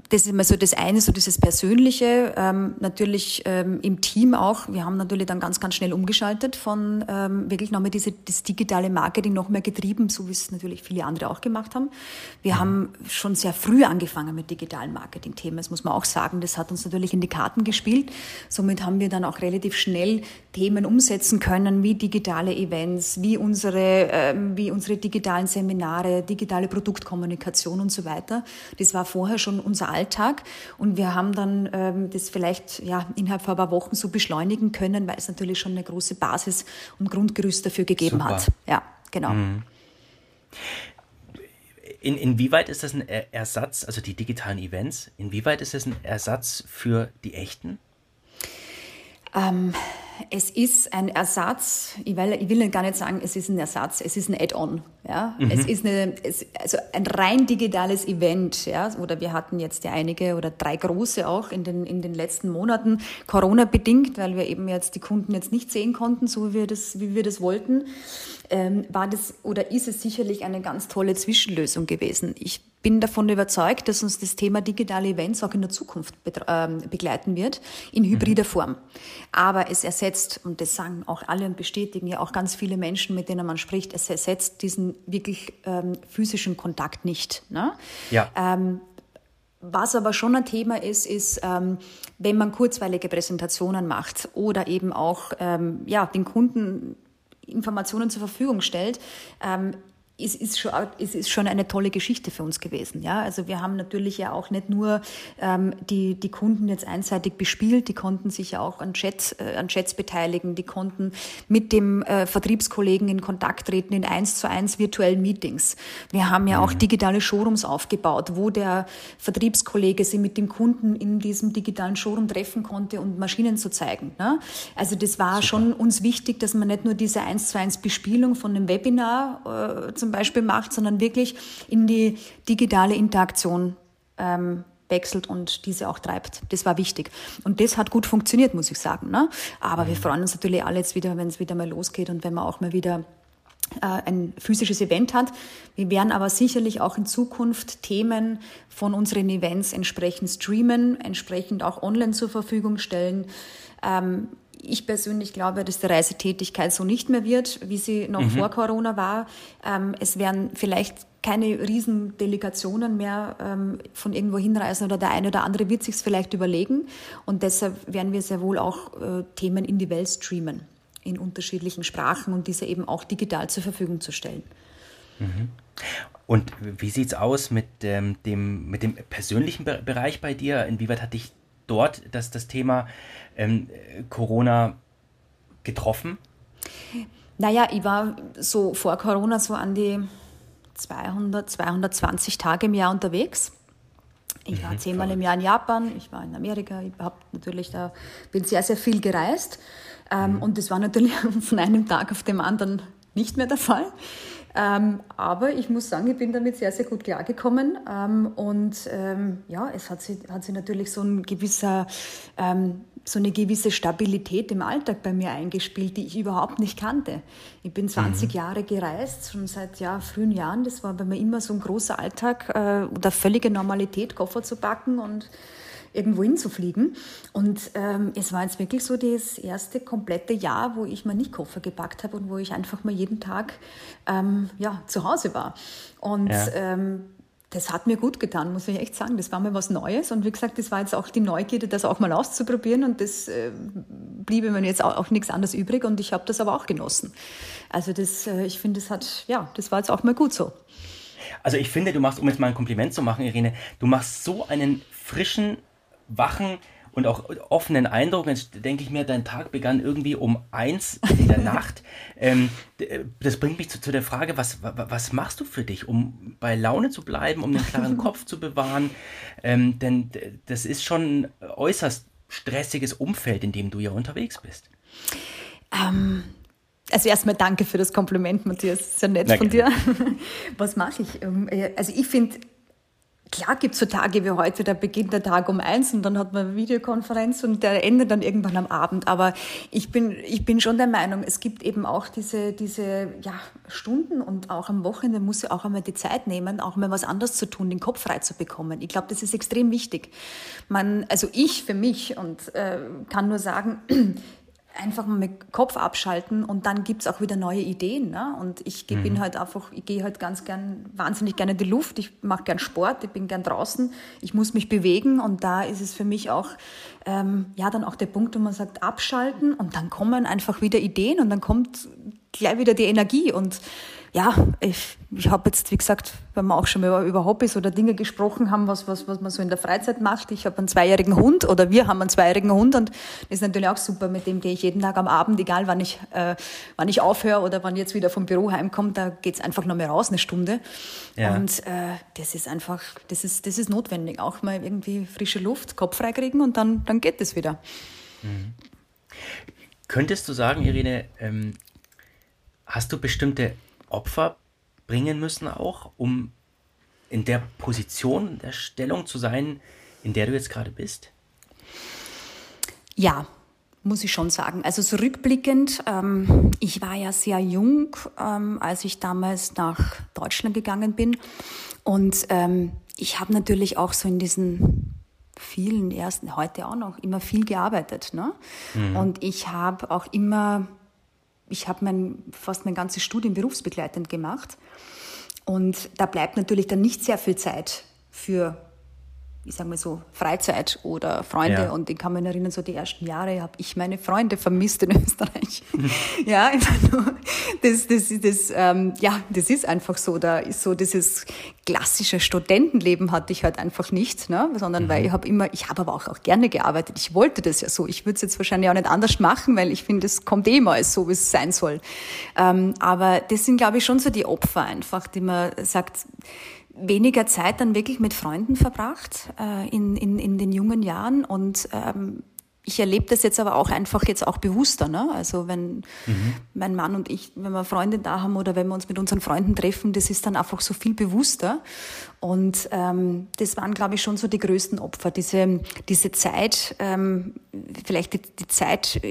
das ist immer so das eine, so dieses Persönliche, ähm, natürlich ähm, im Team auch. Wir haben natürlich dann ganz, ganz schnell umgeschaltet von ähm, wirklich nochmal diese, das digitale Marketing noch mehr getrieben, so wie es natürlich viele andere auch gemacht haben. Wir haben schon sehr früh angefangen mit digitalen Marketing-Themen, das muss man auch sagen. Das hat uns natürlich in die Karten gespielt. Somit haben wir dann auch relativ schnell Themen umsetzen können, wie digitale Events, wie unsere, ähm, wie unsere digitalen Seminare, digitale Produktkommunikation und so weiter. Das war vorher schon unser Alltag und wir haben dann ähm, das vielleicht ja, innerhalb von ein paar Wochen so beschleunigen können, weil es natürlich schon eine große Basis und Grundgerüst dafür gegeben Super. hat. Ja, genau. Mhm. In, inwieweit ist das ein Ersatz, also die digitalen Events, inwieweit ist das ein Ersatz für die echten? Ähm, es ist ein Ersatz, ich will, ich will gar nicht sagen, es ist ein Ersatz, es ist ein Add-on. Ja? Mhm. Es ist eine, es, also ein rein digitales Event. Ja? Oder wir hatten jetzt ja einige oder drei große auch in den, in den letzten Monaten, Corona-bedingt, weil wir eben jetzt die Kunden jetzt nicht sehen konnten, so wie wir das, wie wir das wollten ähm, war das oder ist es sicherlich eine ganz tolle Zwischenlösung gewesen. Ich bin davon überzeugt, dass uns das Thema digitale Events auch in der Zukunft ähm, begleiten wird, in hybrider mhm. Form. Aber es ersetzt, und das sagen auch alle und bestätigen ja auch ganz viele Menschen, mit denen man spricht, es ersetzt diesen wirklich ähm, physischen Kontakt nicht. Ne? Ja. Ähm, was aber schon ein Thema ist, ist, ähm, wenn man kurzweilige Präsentationen macht oder eben auch ähm, ja, den Kunden Informationen zur Verfügung stellt, ähm, es ist schon, es ist schon eine tolle Geschichte für uns gewesen. Ja, also wir haben natürlich ja auch nicht nur ähm, die, die Kunden jetzt einseitig bespielt, die konnten sich ja auch an Chats, äh, an Chats beteiligen, die konnten mit dem äh, Vertriebskollegen in Kontakt treten in eins zu eins virtuellen Meetings. Wir haben ja auch mhm. digitale Showrooms aufgebaut, wo der Vertriebskollege sich mit dem Kunden in diesem digitalen Showroom treffen konnte und Maschinen zu zeigen. Ne? Also das war Super. schon uns wichtig, dass man nicht nur diese eins zu eins Bespielung von einem Webinar äh, zum zum Beispiel macht, sondern wirklich in die digitale Interaktion ähm, wechselt und diese auch treibt. Das war wichtig. Und das hat gut funktioniert, muss ich sagen. Ne? Aber wir mhm. freuen uns natürlich alle jetzt wieder, wenn es wieder mal losgeht und wenn wir auch mal wieder äh, ein physisches Event hat. Wir werden aber sicherlich auch in Zukunft Themen von unseren Events entsprechend streamen, entsprechend auch online zur Verfügung stellen. Ähm, ich persönlich glaube, dass die Reisetätigkeit so nicht mehr wird, wie sie noch mhm. vor Corona war. Ähm, es werden vielleicht keine riesen Delegationen mehr ähm, von irgendwo hinreisen oder der eine oder andere wird sich vielleicht überlegen. Und deshalb werden wir sehr wohl auch äh, Themen in die Welt streamen, in unterschiedlichen Sprachen und diese eben auch digital zur Verfügung zu stellen. Mhm. Und wie sieht es aus mit, ähm, dem, mit dem persönlichen Bereich bei dir? Inwieweit hat dich dort das, das Thema ähm, Corona getroffen? Naja, ich war so vor Corona so an die 200, 220 Tage im Jahr unterwegs. Ich war mhm, zehnmal im Jahr in Japan, ich war in Amerika, ich hab natürlich da, bin sehr, sehr viel gereist. Ähm, mhm. Und das war natürlich von einem Tag auf den anderen nicht mehr der Fall. Ähm, aber ich muss sagen, ich bin damit sehr, sehr gut klargekommen. Ähm, und ähm, ja, es hat sich, hat sich natürlich so ein gewisser, ähm, so eine gewisse Stabilität im Alltag bei mir eingespielt, die ich überhaupt nicht kannte. Ich bin 20 mhm. Jahre gereist, schon seit ja, frühen Jahren. Das war bei mir immer so ein großer Alltag äh, oder völlige Normalität, Koffer zu packen und irgendwo hinzufliegen. Und ähm, es war jetzt wirklich so das erste komplette Jahr, wo ich mal nicht Koffer gepackt habe und wo ich einfach mal jeden Tag ähm, ja, zu Hause war. Und ja. ähm, das hat mir gut getan, muss ich echt sagen. Das war mal was Neues. Und wie gesagt, das war jetzt auch die Neugierde, das auch mal auszuprobieren. Und das äh, bliebe mir jetzt auch, auch nichts anderes übrig. Und ich habe das aber auch genossen. Also das, äh, ich finde, das hat, ja, das war jetzt auch mal gut so. Also ich finde, du machst, um jetzt mal ein Kompliment zu machen, Irene, du machst so einen frischen, wachen und auch offenen Eindruck. Jetzt denke ich mir, dein Tag begann irgendwie um eins in der Nacht. Ähm, das bringt mich zu, zu, der Frage, was, was machst du für dich, um bei Laune zu bleiben, um den klaren Kopf zu bewahren? Ähm, denn das ist schon ein äußerst stressiges Umfeld, in dem du ja unterwegs bist. Ähm, also erstmal danke für das Kompliment, Matthias. Sehr nett Na, von dir. Was mache ich? Ähm, äh, also ich finde Klar gibt es so Tage wie heute, da beginnt der Tag um eins und dann hat man eine Videokonferenz und der endet dann irgendwann am Abend. Aber ich bin, ich bin schon der Meinung, es gibt eben auch diese, diese ja, Stunden und auch am Wochenende muss ich auch einmal die Zeit nehmen, auch mal was anderes zu tun, den Kopf frei zu bekommen. Ich glaube, das ist extrem wichtig. Man, also ich für mich und äh, kann nur sagen, einfach mal mit Kopf abschalten und dann gibt es auch wieder neue Ideen. Ne? Und ich mhm. bin halt einfach, ich gehe halt ganz gern, wahnsinnig gerne in die Luft, ich mache gern Sport, ich bin gern draußen, ich muss mich bewegen und da ist es für mich auch, ähm, ja, dann auch der Punkt, wo man sagt, abschalten und dann kommen einfach wieder Ideen und dann kommt gleich wieder die Energie und ja, ich, ich habe jetzt, wie gesagt, wenn wir auch schon mal über Hobbys oder Dinge gesprochen haben, was, was, was man so in der Freizeit macht. Ich habe einen zweijährigen Hund oder wir haben einen zweijährigen Hund und das ist natürlich auch super. Mit dem gehe ich jeden Tag am Abend, egal wann ich, äh, wann ich aufhöre oder wann ich jetzt wieder vom Büro heimkomme, da geht's einfach noch mehr raus, eine Stunde. Ja. Und äh, das ist einfach, das ist, das ist notwendig. Auch mal irgendwie frische Luft, Kopf freikriegen und dann, dann geht es wieder. Mhm. Könntest du sagen, Irene, ähm, hast du bestimmte Opfer bringen müssen auch, um in der Position, der Stellung zu sein, in der du jetzt gerade bist? Ja, muss ich schon sagen. Also zurückblickend, ähm, ich war ja sehr jung, ähm, als ich damals nach Deutschland gegangen bin. Und ähm, ich habe natürlich auch so in diesen vielen ersten, heute auch noch, immer viel gearbeitet. Ne? Mhm. Und ich habe auch immer ich habe mein, fast mein ganzes Studium berufsbegleitend gemacht. Und da bleibt natürlich dann nicht sehr viel Zeit für ich sage mal so, Freizeit oder Freunde. Ja. Und ich kann mich erinnern, so die ersten Jahre habe ich meine Freunde vermisst in Österreich. ja, das, das, das, ähm, ja, das ist einfach so. Da ist so dieses klassische Studentenleben hatte ich halt einfach nicht, ne? sondern mhm. weil ich habe immer, ich habe aber auch, auch gerne gearbeitet. Ich wollte das ja so. Ich würde es jetzt wahrscheinlich auch nicht anders machen, weil ich finde, es kommt eh immer so, wie es sein soll. Ähm, aber das sind, glaube ich, schon so die Opfer einfach, die man sagt, weniger Zeit dann wirklich mit Freunden verbracht äh, in, in, in den jungen Jahren und ähm, ich erlebe das jetzt aber auch einfach jetzt auch bewusster. Ne? Also wenn mhm. mein Mann und ich, wenn wir Freunde da haben oder wenn wir uns mit unseren Freunden treffen, das ist dann einfach so viel bewusster. Und ähm, das waren, glaube ich, schon so die größten Opfer. Diese, diese Zeit, ähm, vielleicht die, die Zeit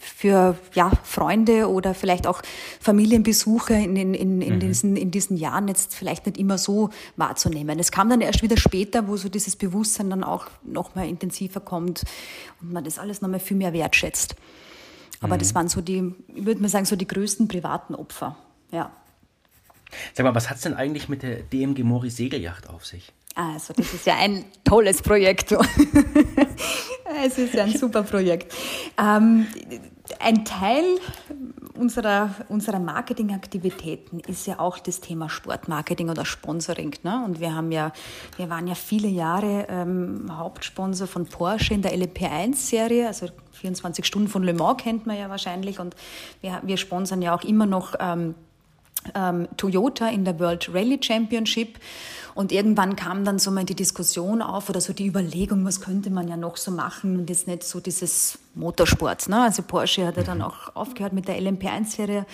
für ja, Freunde oder vielleicht auch Familienbesuche in, in, in, in, mhm. diesen, in diesen Jahren jetzt vielleicht nicht immer so wahrzunehmen. Es kam dann erst wieder später, wo so dieses Bewusstsein dann auch noch mal intensiver kommt und man das alles noch mal viel mehr wertschätzt. Aber mhm. das waren so die, ich würde mal sagen, so die größten privaten Opfer. Ja. Sag mal, was hat es denn eigentlich mit der DMG Mori Segelyacht auf sich? Also, das ist ja ein tolles Projekt. es ist ja ein super Projekt. Ähm, ein Teil unserer, unserer Marketingaktivitäten ist ja auch das Thema Sportmarketing oder Sponsoring. Ne? Und wir haben ja, wir waren ja viele Jahre ähm, Hauptsponsor von Porsche in der LP1-Serie, also 24 Stunden von Le Mans kennt man ja wahrscheinlich. Und wir, wir sponsern ja auch immer noch ähm, ähm, Toyota in der World Rally Championship. Und irgendwann kam dann so mal die Diskussion auf oder so die Überlegung, was könnte man ja noch so machen und jetzt nicht so dieses Motorsport. Ne? Also Porsche hat ja dann auch aufgehört mit der LMP1-Serie.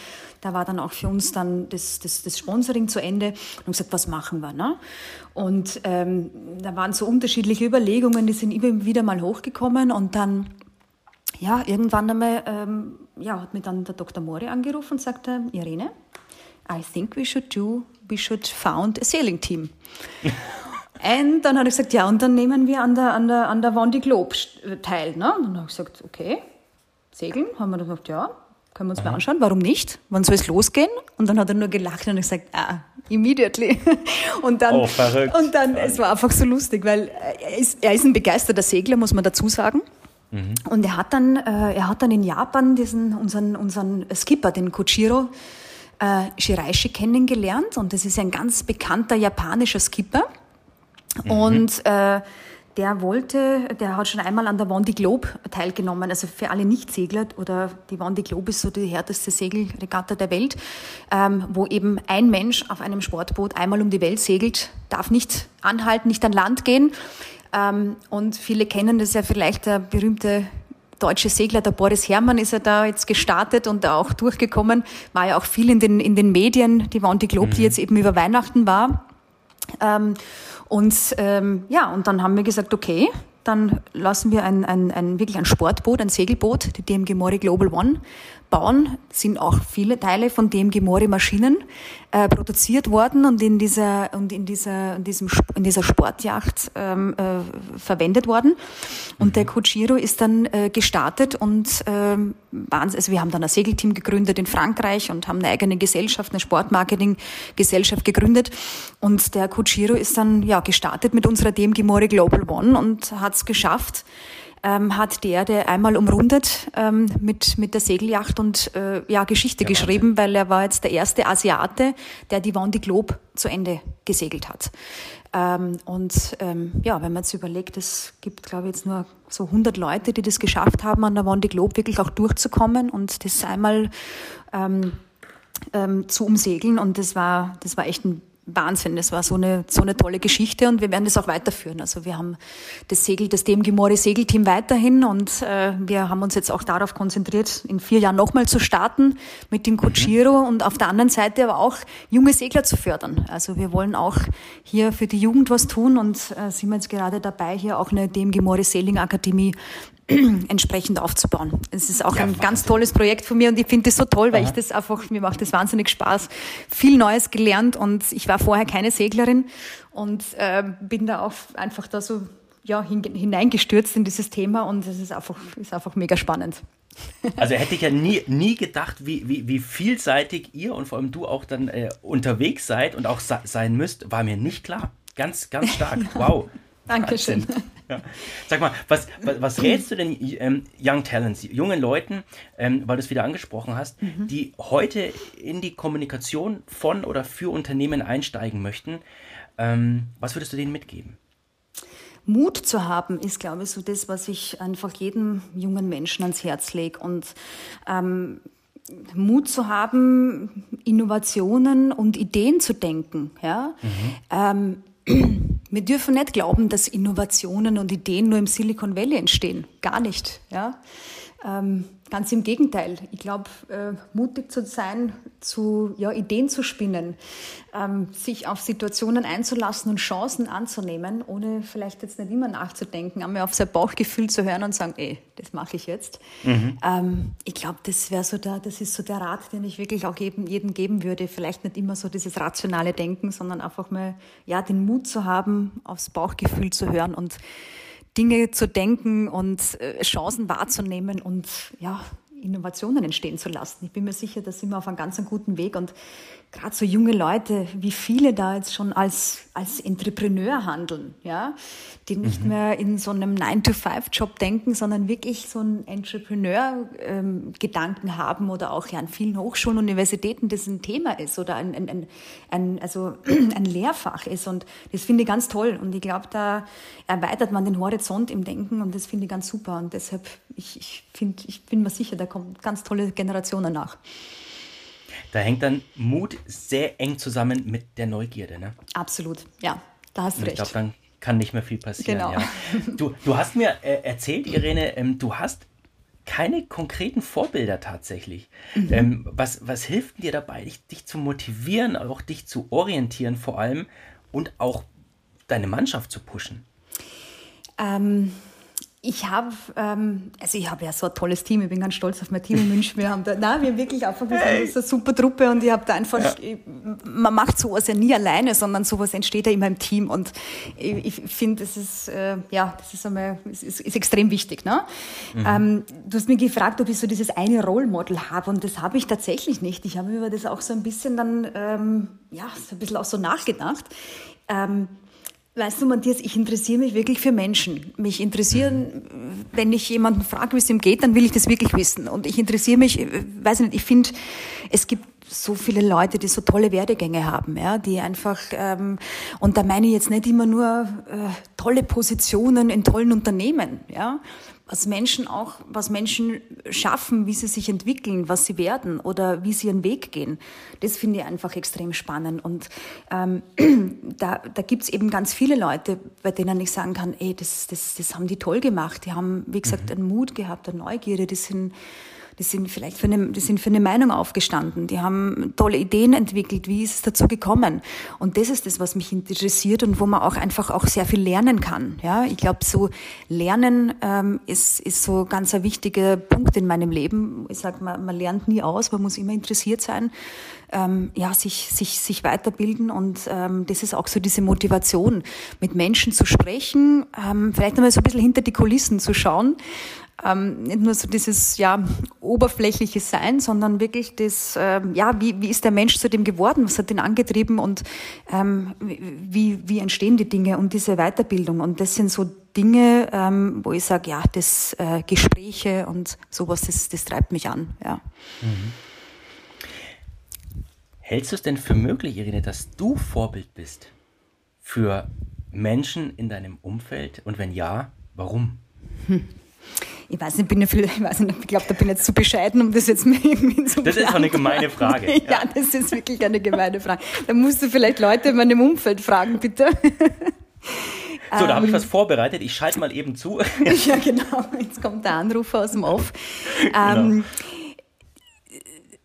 Da war dann auch für uns dann das, das, das Sponsoring zu Ende und gesagt, was machen wir? Ne? Und ähm, da waren so unterschiedliche Überlegungen, die sind immer wieder mal hochgekommen und dann ja, irgendwann einmal ähm, ja, hat mich dann der Dr. Mori angerufen und sagte, Irene, I think we should do, we should found a sailing team. Und dann hat er gesagt, ja, und dann nehmen wir an der, an der, an der Wandy Globe teil. Ne? Und dann habe ich gesagt, okay, segeln. Haben wir gesagt, ja, können wir uns Aha. mal anschauen, warum nicht? Wann soll es losgehen? Und dann hat er nur gelacht und gesagt, ah, immediately. Und dann, oh, verrückt. Und dann, es war einfach so lustig, weil er ist, er ist ein begeisterter Segler, muss man dazu sagen. Mhm. Und er hat dann, äh, er hat dann in Japan diesen, unseren, unseren Skipper, den Kochiro, äh, Shiraishi kennengelernt und das ist ein ganz bekannter japanischer Skipper. Mhm. Und äh, der wollte, der hat schon einmal an der Wandy Globe teilgenommen, also für alle Nicht-Segler oder die Wandy Globe ist so die härteste Segelregatta der Welt, ähm, wo eben ein Mensch auf einem Sportboot einmal um die Welt segelt, darf nicht anhalten, nicht an Land gehen. Ähm, und viele kennen das ja vielleicht, der berühmte deutsche Segler, der Boris Herrmann ist ja da jetzt gestartet und auch durchgekommen, war ja auch viel in den, in den Medien, die Wanty Globe, mhm. die jetzt eben über Weihnachten war. Ähm, und ähm, ja, und dann haben wir gesagt, okay, dann lassen wir ein, ein, ein wirklich ein Sportboot, ein Segelboot, die DMG Mori Global One, bauen, sind auch viele Teile von DMG Mori Maschinen äh, produziert worden und in dieser und in dieser in diesem in dieser Sportjacht ähm, äh, verwendet worden. Und mhm. der Cochiro ist dann äh, gestartet und ähm, also wir haben dann ein Segelteam gegründet in Frankreich und haben eine eigene Gesellschaft, eine Sportmarketing-Gesellschaft gegründet. Und der Cochiro ist dann ja gestartet mit unserer DMG Mori Global One und hat es geschafft, ähm, hat der, der einmal umrundet ähm, mit, mit der Segelyacht und äh, ja, Geschichte ja, geschrieben, Wahnsinn. weil er war jetzt der erste Asiate, der die Vendée Globe zu Ende gesegelt hat. Ähm, und ähm, ja, wenn man jetzt überlegt, es gibt, glaube ich, jetzt nur so 100 Leute, die das geschafft haben, an der Vendée Globe wirklich auch durchzukommen und das einmal ähm, ähm, zu umsegeln. Und das war, das war echt ein Wahnsinn. Das war so eine, so eine tolle Geschichte und wir werden das auch weiterführen. Also wir haben das Segel, das DMG Segelteam weiterhin und äh, wir haben uns jetzt auch darauf konzentriert, in vier Jahren nochmal zu starten mit dem Cochiro und auf der anderen Seite aber auch junge Segler zu fördern. Also wir wollen auch hier für die Jugend was tun und äh, sind wir jetzt gerade dabei, hier auch eine DMG Sailing Akademie entsprechend aufzubauen. Es ist auch ja, ein Wahnsinn. ganz tolles Projekt von mir und ich finde das so toll, weil Aha. ich das einfach, mir macht das wahnsinnig Spaß. Viel Neues gelernt und ich war vorher keine Seglerin und äh, bin da auch einfach da so ja, hineingestürzt in dieses Thema und es ist einfach, ist einfach mega spannend. Also hätte ich ja nie, nie gedacht, wie, wie, wie vielseitig ihr und vor allem du auch dann äh, unterwegs seid und auch sein müsst, war mir nicht klar. Ganz, ganz stark. Wow. Dankeschön. Ja. Sag mal, was, was, was rätst du denn ähm, Young Talents, jungen Leuten, ähm, weil du es wieder angesprochen hast, mhm. die heute in die Kommunikation von oder für Unternehmen einsteigen möchten? Ähm, was würdest du denen mitgeben? Mut zu haben, ist, glaube ich, so das, was ich einfach jedem jungen Menschen ans Herz lege. Und ähm, Mut zu haben, Innovationen und Ideen zu denken. Ja? Mhm. Ähm, wir dürfen nicht glauben, dass Innovationen und Ideen nur im Silicon Valley entstehen. Gar nicht. Ja? Ähm, ganz im Gegenteil. Ich glaube, äh, mutig zu sein, zu ja, Ideen zu spinnen, ähm, sich auf Situationen einzulassen und Chancen anzunehmen, ohne vielleicht jetzt nicht immer nachzudenken, einmal auf sein Bauchgefühl zu hören und sagen, ey, das mache ich jetzt. Mhm. Ähm, ich glaube, das wäre so der, das ist so der Rat, den ich wirklich auch jedem, jedem geben würde. Vielleicht nicht immer so dieses rationale Denken, sondern einfach mal ja den Mut zu haben, aufs Bauchgefühl zu hören und Dinge zu denken und äh, Chancen wahrzunehmen und ja, Innovationen entstehen zu lassen. Ich bin mir sicher, da sind wir auf einem ganz guten Weg und gerade so junge Leute, wie viele da jetzt schon als, als Entrepreneur handeln, ja, die nicht mhm. mehr in so einem 9-to-5-Job denken, sondern wirklich so einen Entrepreneur-Gedanken ähm, haben oder auch ja an vielen Hochschulen, Universitäten das ein Thema ist oder ein, ein, ein, ein, also ein Lehrfach ist. Und das finde ich ganz toll. Und ich glaube, da erweitert man den Horizont im Denken und das finde ich ganz super. Und deshalb, ich, ich, find, ich bin mir sicher, da kommen ganz tolle Generationen nach. Da hängt dann Mut sehr eng zusammen mit der Neugierde, ne? Absolut, ja, da hast du recht. Ich glaube, dann kann nicht mehr viel passieren. Genau. Ja. Du, du hast mir äh, erzählt, Irene, ähm, du hast keine konkreten Vorbilder tatsächlich. Mhm. Ähm, was, was hilft dir dabei, dich, dich zu motivieren, auch dich zu orientieren vor allem und auch deine Mannschaft zu pushen? Ähm, ich habe, ähm, also ich habe ja so ein tolles Team, ich bin ganz stolz auf mein Team in München. Wir haben da, nein, wir haben wirklich einfach, wir sind eine super Truppe und ich habe da einfach, ja. ich, man macht sowas ja nie alleine, sondern sowas entsteht ja immer im Team und ich, ich finde, das ist, äh, ja, das ist einmal, ist, ist, extrem wichtig. Ne? Mhm. Ähm, du hast mich gefragt, ob ich so dieses eine Rollmodel habe und das habe ich tatsächlich nicht. Ich habe über das auch so ein bisschen dann, ähm, ja, so ein bisschen auch so nachgedacht. Ähm, Weißt du, Matthias, ich interessiere mich wirklich für Menschen. Mich interessieren, wenn ich jemanden frage, wie es ihm geht, dann will ich das wirklich wissen. Und ich interessiere mich, weiß nicht, ich finde, es gibt so viele Leute, die so tolle Werdegänge haben, ja, die einfach ähm, und da meine ich jetzt nicht immer nur äh, tolle Positionen in tollen Unternehmen, ja, was Menschen auch, was Menschen schaffen, wie sie sich entwickeln, was sie werden oder wie sie ihren Weg gehen. Das finde ich einfach extrem spannend. Und ähm, da, da gibt es eben ganz viele Leute, bei denen ich sagen kann, ey, das, das, das haben die toll gemacht. Die haben, wie gesagt, mhm. einen Mut gehabt, eine Neugierde, die sind die sind vielleicht für eine, die sind für eine Meinung aufgestanden, die haben tolle Ideen entwickelt, wie ist es dazu gekommen? Und das ist das, was mich interessiert und wo man auch einfach auch sehr viel lernen kann. Ja, ich glaube, so Lernen ähm, ist, ist so ganz ein wichtiger Punkt in meinem Leben. Ich sage, man, man lernt nie aus, man muss immer interessiert sein. Ähm, ja, sich, sich, sich weiterbilden und ähm, das ist auch so diese Motivation, mit Menschen zu sprechen, ähm, vielleicht einmal so ein bisschen hinter die Kulissen zu schauen, ähm, nicht nur so dieses ja oberflächliche Sein, sondern wirklich das ähm, ja wie, wie ist der Mensch zu dem geworden, was hat ihn angetrieben und ähm, wie wie entstehen die Dinge und diese Weiterbildung und das sind so Dinge, ähm, wo ich sage ja das äh, Gespräche und sowas das das treibt mich an ja. Mhm. Hältst du es denn für möglich, Irene, dass du Vorbild bist für Menschen in deinem Umfeld und wenn ja, warum? Hm ich weiß nicht, bin ja viel, ich weiß nicht, ich glaube, da bin ich jetzt zu bescheiden, um das jetzt mir irgendwie zu Das ist eine gemeine Frage. ja. ja, das ist wirklich eine gemeine Frage. Da musst du vielleicht Leute in meinem Umfeld fragen, bitte. So, da habe ich ähm, was vorbereitet. Ich schalte mal eben zu. ja, genau. Jetzt kommt der Anrufer aus dem Off. Genau. Ähm,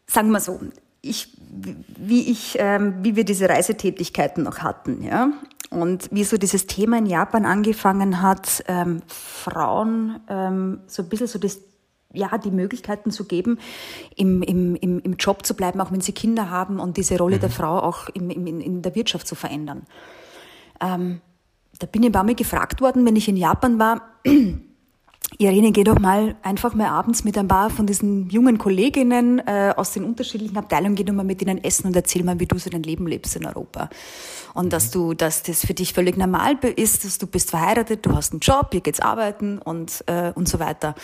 sagen wir so, ich, wie, ich, ähm, wie wir diese Reisetätigkeiten noch hatten, ja, und wie so dieses Thema in Japan angefangen hat, ähm, Frauen ähm, so ein bisschen so das ja, die Möglichkeiten zu geben, im, im, im, im Job zu bleiben, auch wenn sie Kinder haben und diese Rolle mhm. der Frau auch im, im, in der Wirtschaft zu verändern. Ähm, da bin ich ein paar Mal gefragt worden, wenn ich in Japan war, Irene, geh doch mal einfach mal abends mit ein paar von diesen jungen Kolleginnen äh, aus den unterschiedlichen Abteilungen, geh doch mal mit ihnen essen und erzähl mal, wie du so dein Leben lebst in Europa. Und dass du, dass das für dich völlig normal ist, dass du bist verheiratet, du hast einen Job, hier geht's arbeiten und, äh, und so weiter.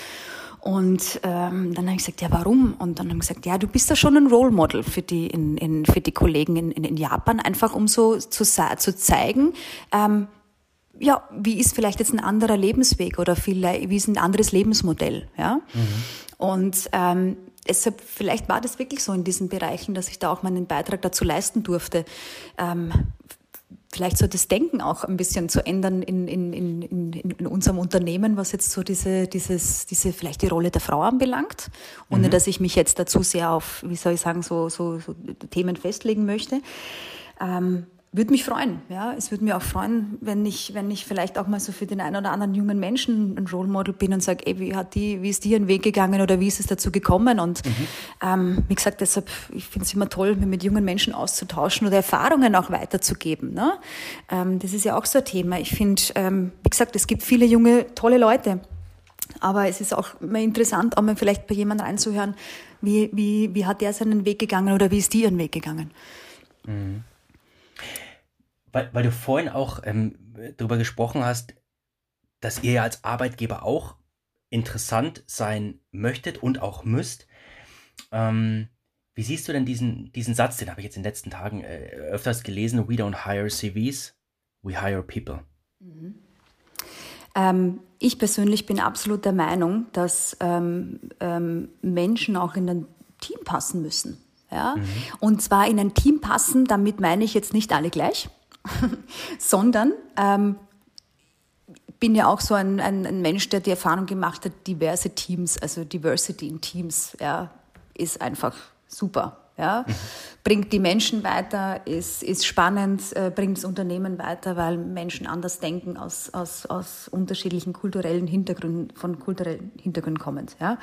Und ähm, dann habe ich gesagt, ja, warum? Und dann haben sie gesagt, ja, du bist da schon ein Role Model für die, in, in, für die Kollegen in, in, in Japan, einfach um so zu, zu zeigen, ähm, ja, wie ist vielleicht jetzt ein anderer Lebensweg oder vielleicht, wie ist ein anderes Lebensmodell, ja? Mhm. Und ähm, deshalb, vielleicht war das wirklich so in diesen Bereichen, dass ich da auch meinen Beitrag dazu leisten durfte. Ähm, vielleicht so das Denken auch ein bisschen zu ändern in, in, in, in, unserem Unternehmen, was jetzt so diese, dieses, diese vielleicht die Rolle der Frau anbelangt, ohne mhm. dass ich mich jetzt dazu sehr auf, wie soll ich sagen, so, so, so Themen festlegen möchte. Ähm, würde mich freuen. Ja, es würde mir auch freuen, wenn ich, wenn ich vielleicht auch mal so für den einen oder anderen jungen Menschen ein Role Model bin und sage, ey, wie hat die, wie ist die ihren Weg gegangen oder wie ist es dazu gekommen? Und mhm. ähm, wie gesagt, deshalb, ich finde es immer toll, mich mit jungen Menschen auszutauschen oder Erfahrungen auch weiterzugeben. Ne? Ähm, das ist ja auch so ein Thema. Ich finde, ähm, wie gesagt, es gibt viele junge, tolle Leute. Aber es ist auch immer interessant, auch mal vielleicht bei jemandem reinzuhören, wie, wie, wie hat der seinen Weg gegangen oder wie ist die ihren Weg gegangen. Mhm weil, weil du vorhin auch ähm, darüber gesprochen hast, dass ihr ja als Arbeitgeber auch interessant sein möchtet und auch müsst. Ähm, wie siehst du denn diesen, diesen Satz, den habe ich jetzt in den letzten Tagen äh, öfters gelesen, we don't hire CVs, we hire people. Mhm. Ähm, ich persönlich bin absolut der Meinung, dass ähm, ähm, Menschen auch in ein Team passen müssen. Ja? Mhm. Und zwar in ein Team passen, damit meine ich jetzt nicht alle gleich, sondern ähm, bin ja auch so ein, ein, ein, Mensch, der die Erfahrung gemacht hat, diverse Teams, also Diversity in Teams, ja, ist einfach super. Ja, mhm. bringt die Menschen weiter, ist, ist spannend, äh, bringt das Unternehmen weiter, weil Menschen anders denken aus, aus, aus unterschiedlichen kulturellen Hintergründen, von kulturellen Hintergründen kommend. Ja.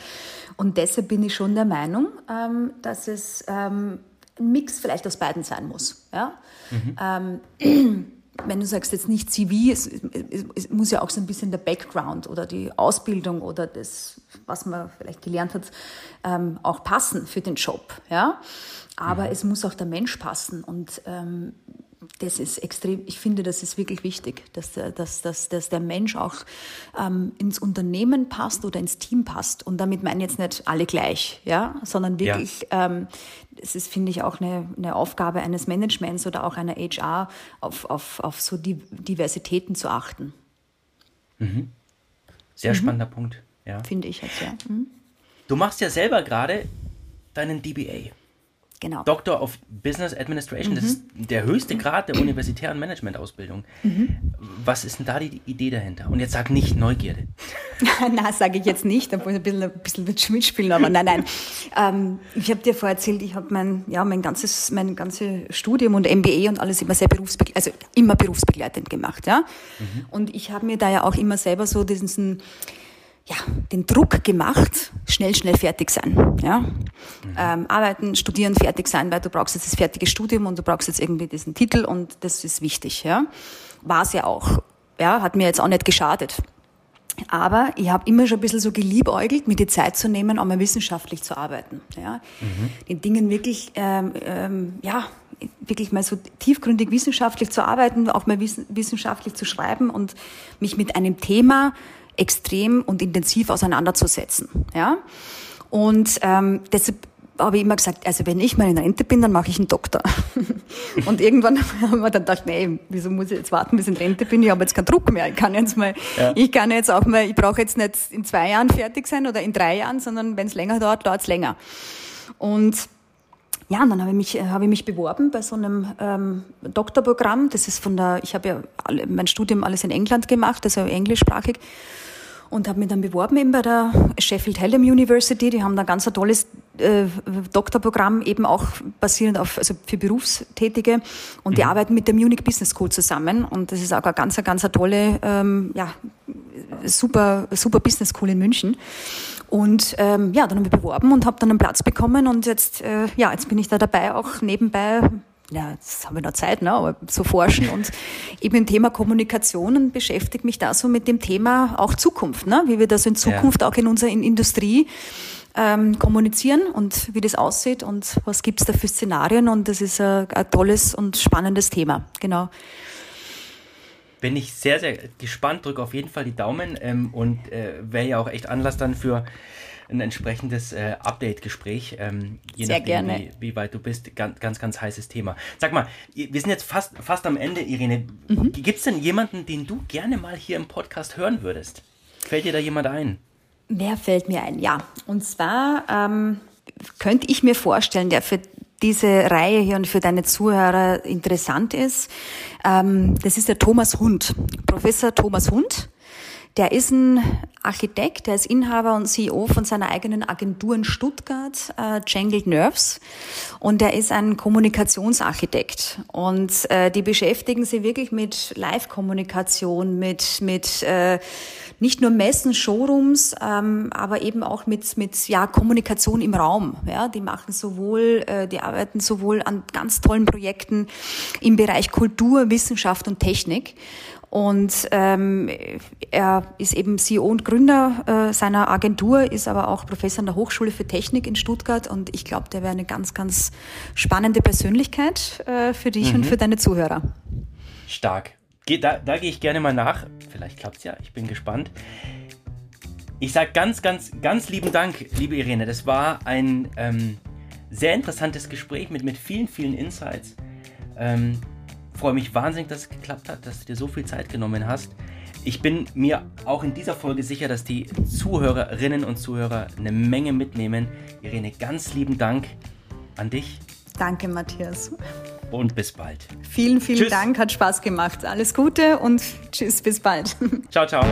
Und deshalb bin ich schon der Meinung, ähm, dass es ähm, ein Mix vielleicht aus beiden sein muss. Ja? Mhm. Ähm, wenn du sagst jetzt nicht CV, es, es, es, muss ja auch so ein bisschen der Background oder die Ausbildung oder das, was man vielleicht gelernt hat, ähm, auch passen für den Job. Ja? Aber mhm. es muss auch der Mensch passen. Und ähm, das ist extrem, ich finde, das ist wirklich wichtig, dass der, dass, dass, dass der Mensch auch ähm, ins Unternehmen passt oder ins Team passt. Und damit meine ich jetzt nicht alle gleich, ja, sondern wirklich, ja. ähm, das ist, finde ich, auch eine, eine Aufgabe eines Managements oder auch einer HR, auf, auf, auf so die Diversitäten zu achten. Mhm. Sehr mhm. spannender Punkt, ja. Finde ich jetzt, ja. Mhm. Du machst ja selber gerade deinen DBA. Genau. Doctor of Business Administration, mhm. das ist der höchste Grad der universitären Managementausbildung. Mhm. Was ist denn da die Idee dahinter? Und jetzt sag nicht Neugierde. Na, sage ich jetzt nicht, da muss ich ein bisschen, ein bisschen mitspielen, aber nein, nein. ähm, ich habe dir vorher erzählt, ich habe mein, ja, mein ganzes, mein ganzes Studium und MBA und alles immer sehr berufsbegleitend, also immer berufsbegleitend gemacht, ja. Mhm. Und ich habe mir da ja auch immer selber so diesen, ja, den Druck gemacht, schnell, schnell fertig sein. Ja? Mhm. Ähm, arbeiten, studieren, fertig sein, weil du brauchst jetzt das fertige Studium und du brauchst jetzt irgendwie diesen Titel und das ist wichtig. Ja? War es ja auch. Ja, hat mir jetzt auch nicht geschadet. Aber ich habe immer schon ein bisschen so geliebäugelt, mir die Zeit zu nehmen, auch mal wissenschaftlich zu arbeiten. Ja? Mhm. Den Dingen wirklich, ähm, ähm, ja, wirklich mal so tiefgründig wissenschaftlich zu arbeiten, auch mal wissenschaftlich zu schreiben und mich mit einem Thema extrem und intensiv auseinanderzusetzen. Ja? Und ähm, deshalb habe ich immer gesagt, also wenn ich mal in Rente bin, dann mache ich einen Doktor. und irgendwann haben wir dann gedacht, nee, wieso muss ich jetzt warten, bis ich in Rente bin? Ich habe jetzt keinen Druck mehr. Ich kann jetzt mal, ja. ich kann jetzt auch mal, ich brauche jetzt nicht in zwei Jahren fertig sein oder in drei Jahren, sondern wenn es länger dauert, dauert es länger. Und ja, und dann habe ich mich, habe ich mich beworben bei so einem ähm, Doktorprogramm. Das ist von der, ich habe ja alle, mein Studium alles in England gemacht, also englischsprachig und habe mich dann beworben eben bei der Sheffield Hallam University. Die haben da ganz ein tolles äh, Doktorprogramm eben auch basierend auf also für Berufstätige und die mhm. arbeiten mit der Munich Business School zusammen und das ist auch eine ganz ganz eine tolle ähm, ja super super Business School in München. Und ähm, ja, dann habe ich beworben und habe dann einen Platz bekommen und jetzt äh, ja jetzt bin ich da dabei auch nebenbei ja, jetzt haben wir noch Zeit, ne, aber zu forschen und eben im Thema Kommunikation und beschäftige mich da so mit dem Thema auch Zukunft, ne, wie wir das in Zukunft ja. auch in unserer Industrie ähm, kommunizieren und wie das aussieht und was gibt's da für Szenarien und das ist ein, ein tolles und spannendes Thema, genau. Bin ich sehr, sehr gespannt, drücke auf jeden Fall die Daumen ähm, und äh, wäre ja auch echt Anlass dann für ein entsprechendes äh, Update-Gespräch. Ähm, je Sehr nachdem, gerne. Wie, wie, weit du bist. Ganz, ganz, ganz heißes Thema. Sag mal, wir sind jetzt fast, fast am Ende, Irene. Mhm. Gibt es denn jemanden, den du gerne mal hier im Podcast hören würdest? Fällt dir da jemand ein? Wer fällt mir ein? Ja. Und zwar ähm, könnte ich mir vorstellen, der für diese Reihe hier und für deine Zuhörer interessant ist. Ähm, das ist der Thomas Hund, Professor Thomas Hund. Der ist ein Architekt, der ist Inhaber und CEO von seiner eigenen Agentur in Stuttgart, äh, Jangled Nerves. Und der ist ein Kommunikationsarchitekt. Und äh, die beschäftigen sich wirklich mit Live-Kommunikation, mit, mit äh, nicht nur Messen, Showrooms, ähm, aber eben auch mit, mit ja, Kommunikation im Raum. Ja, die machen sowohl, äh, die arbeiten sowohl an ganz tollen Projekten im Bereich Kultur, Wissenschaft und Technik. Und ähm, er ist eben CEO und Gründer äh, seiner Agentur, ist aber auch Professor an der Hochschule für Technik in Stuttgart. Und ich glaube, der wäre eine ganz, ganz spannende Persönlichkeit äh, für dich mhm. und für deine Zuhörer. Stark. Ge da, da gehe ich gerne mal nach. Vielleicht klappt es ja. Ich bin gespannt. Ich sage ganz, ganz, ganz lieben Dank, liebe Irene. Das war ein ähm, sehr interessantes Gespräch mit, mit vielen, vielen Insights. Ähm, freue mich wahnsinnig, dass es geklappt hat, dass du dir so viel Zeit genommen hast. Ich bin mir auch in dieser Folge sicher, dass die Zuhörerinnen und Zuhörer eine Menge mitnehmen. Irene, ganz lieben Dank an dich. Danke, Matthias. Und bis bald. Vielen, vielen tschüss. Dank, hat Spaß gemacht. Alles Gute und tschüss, bis bald. Ciao, ciao.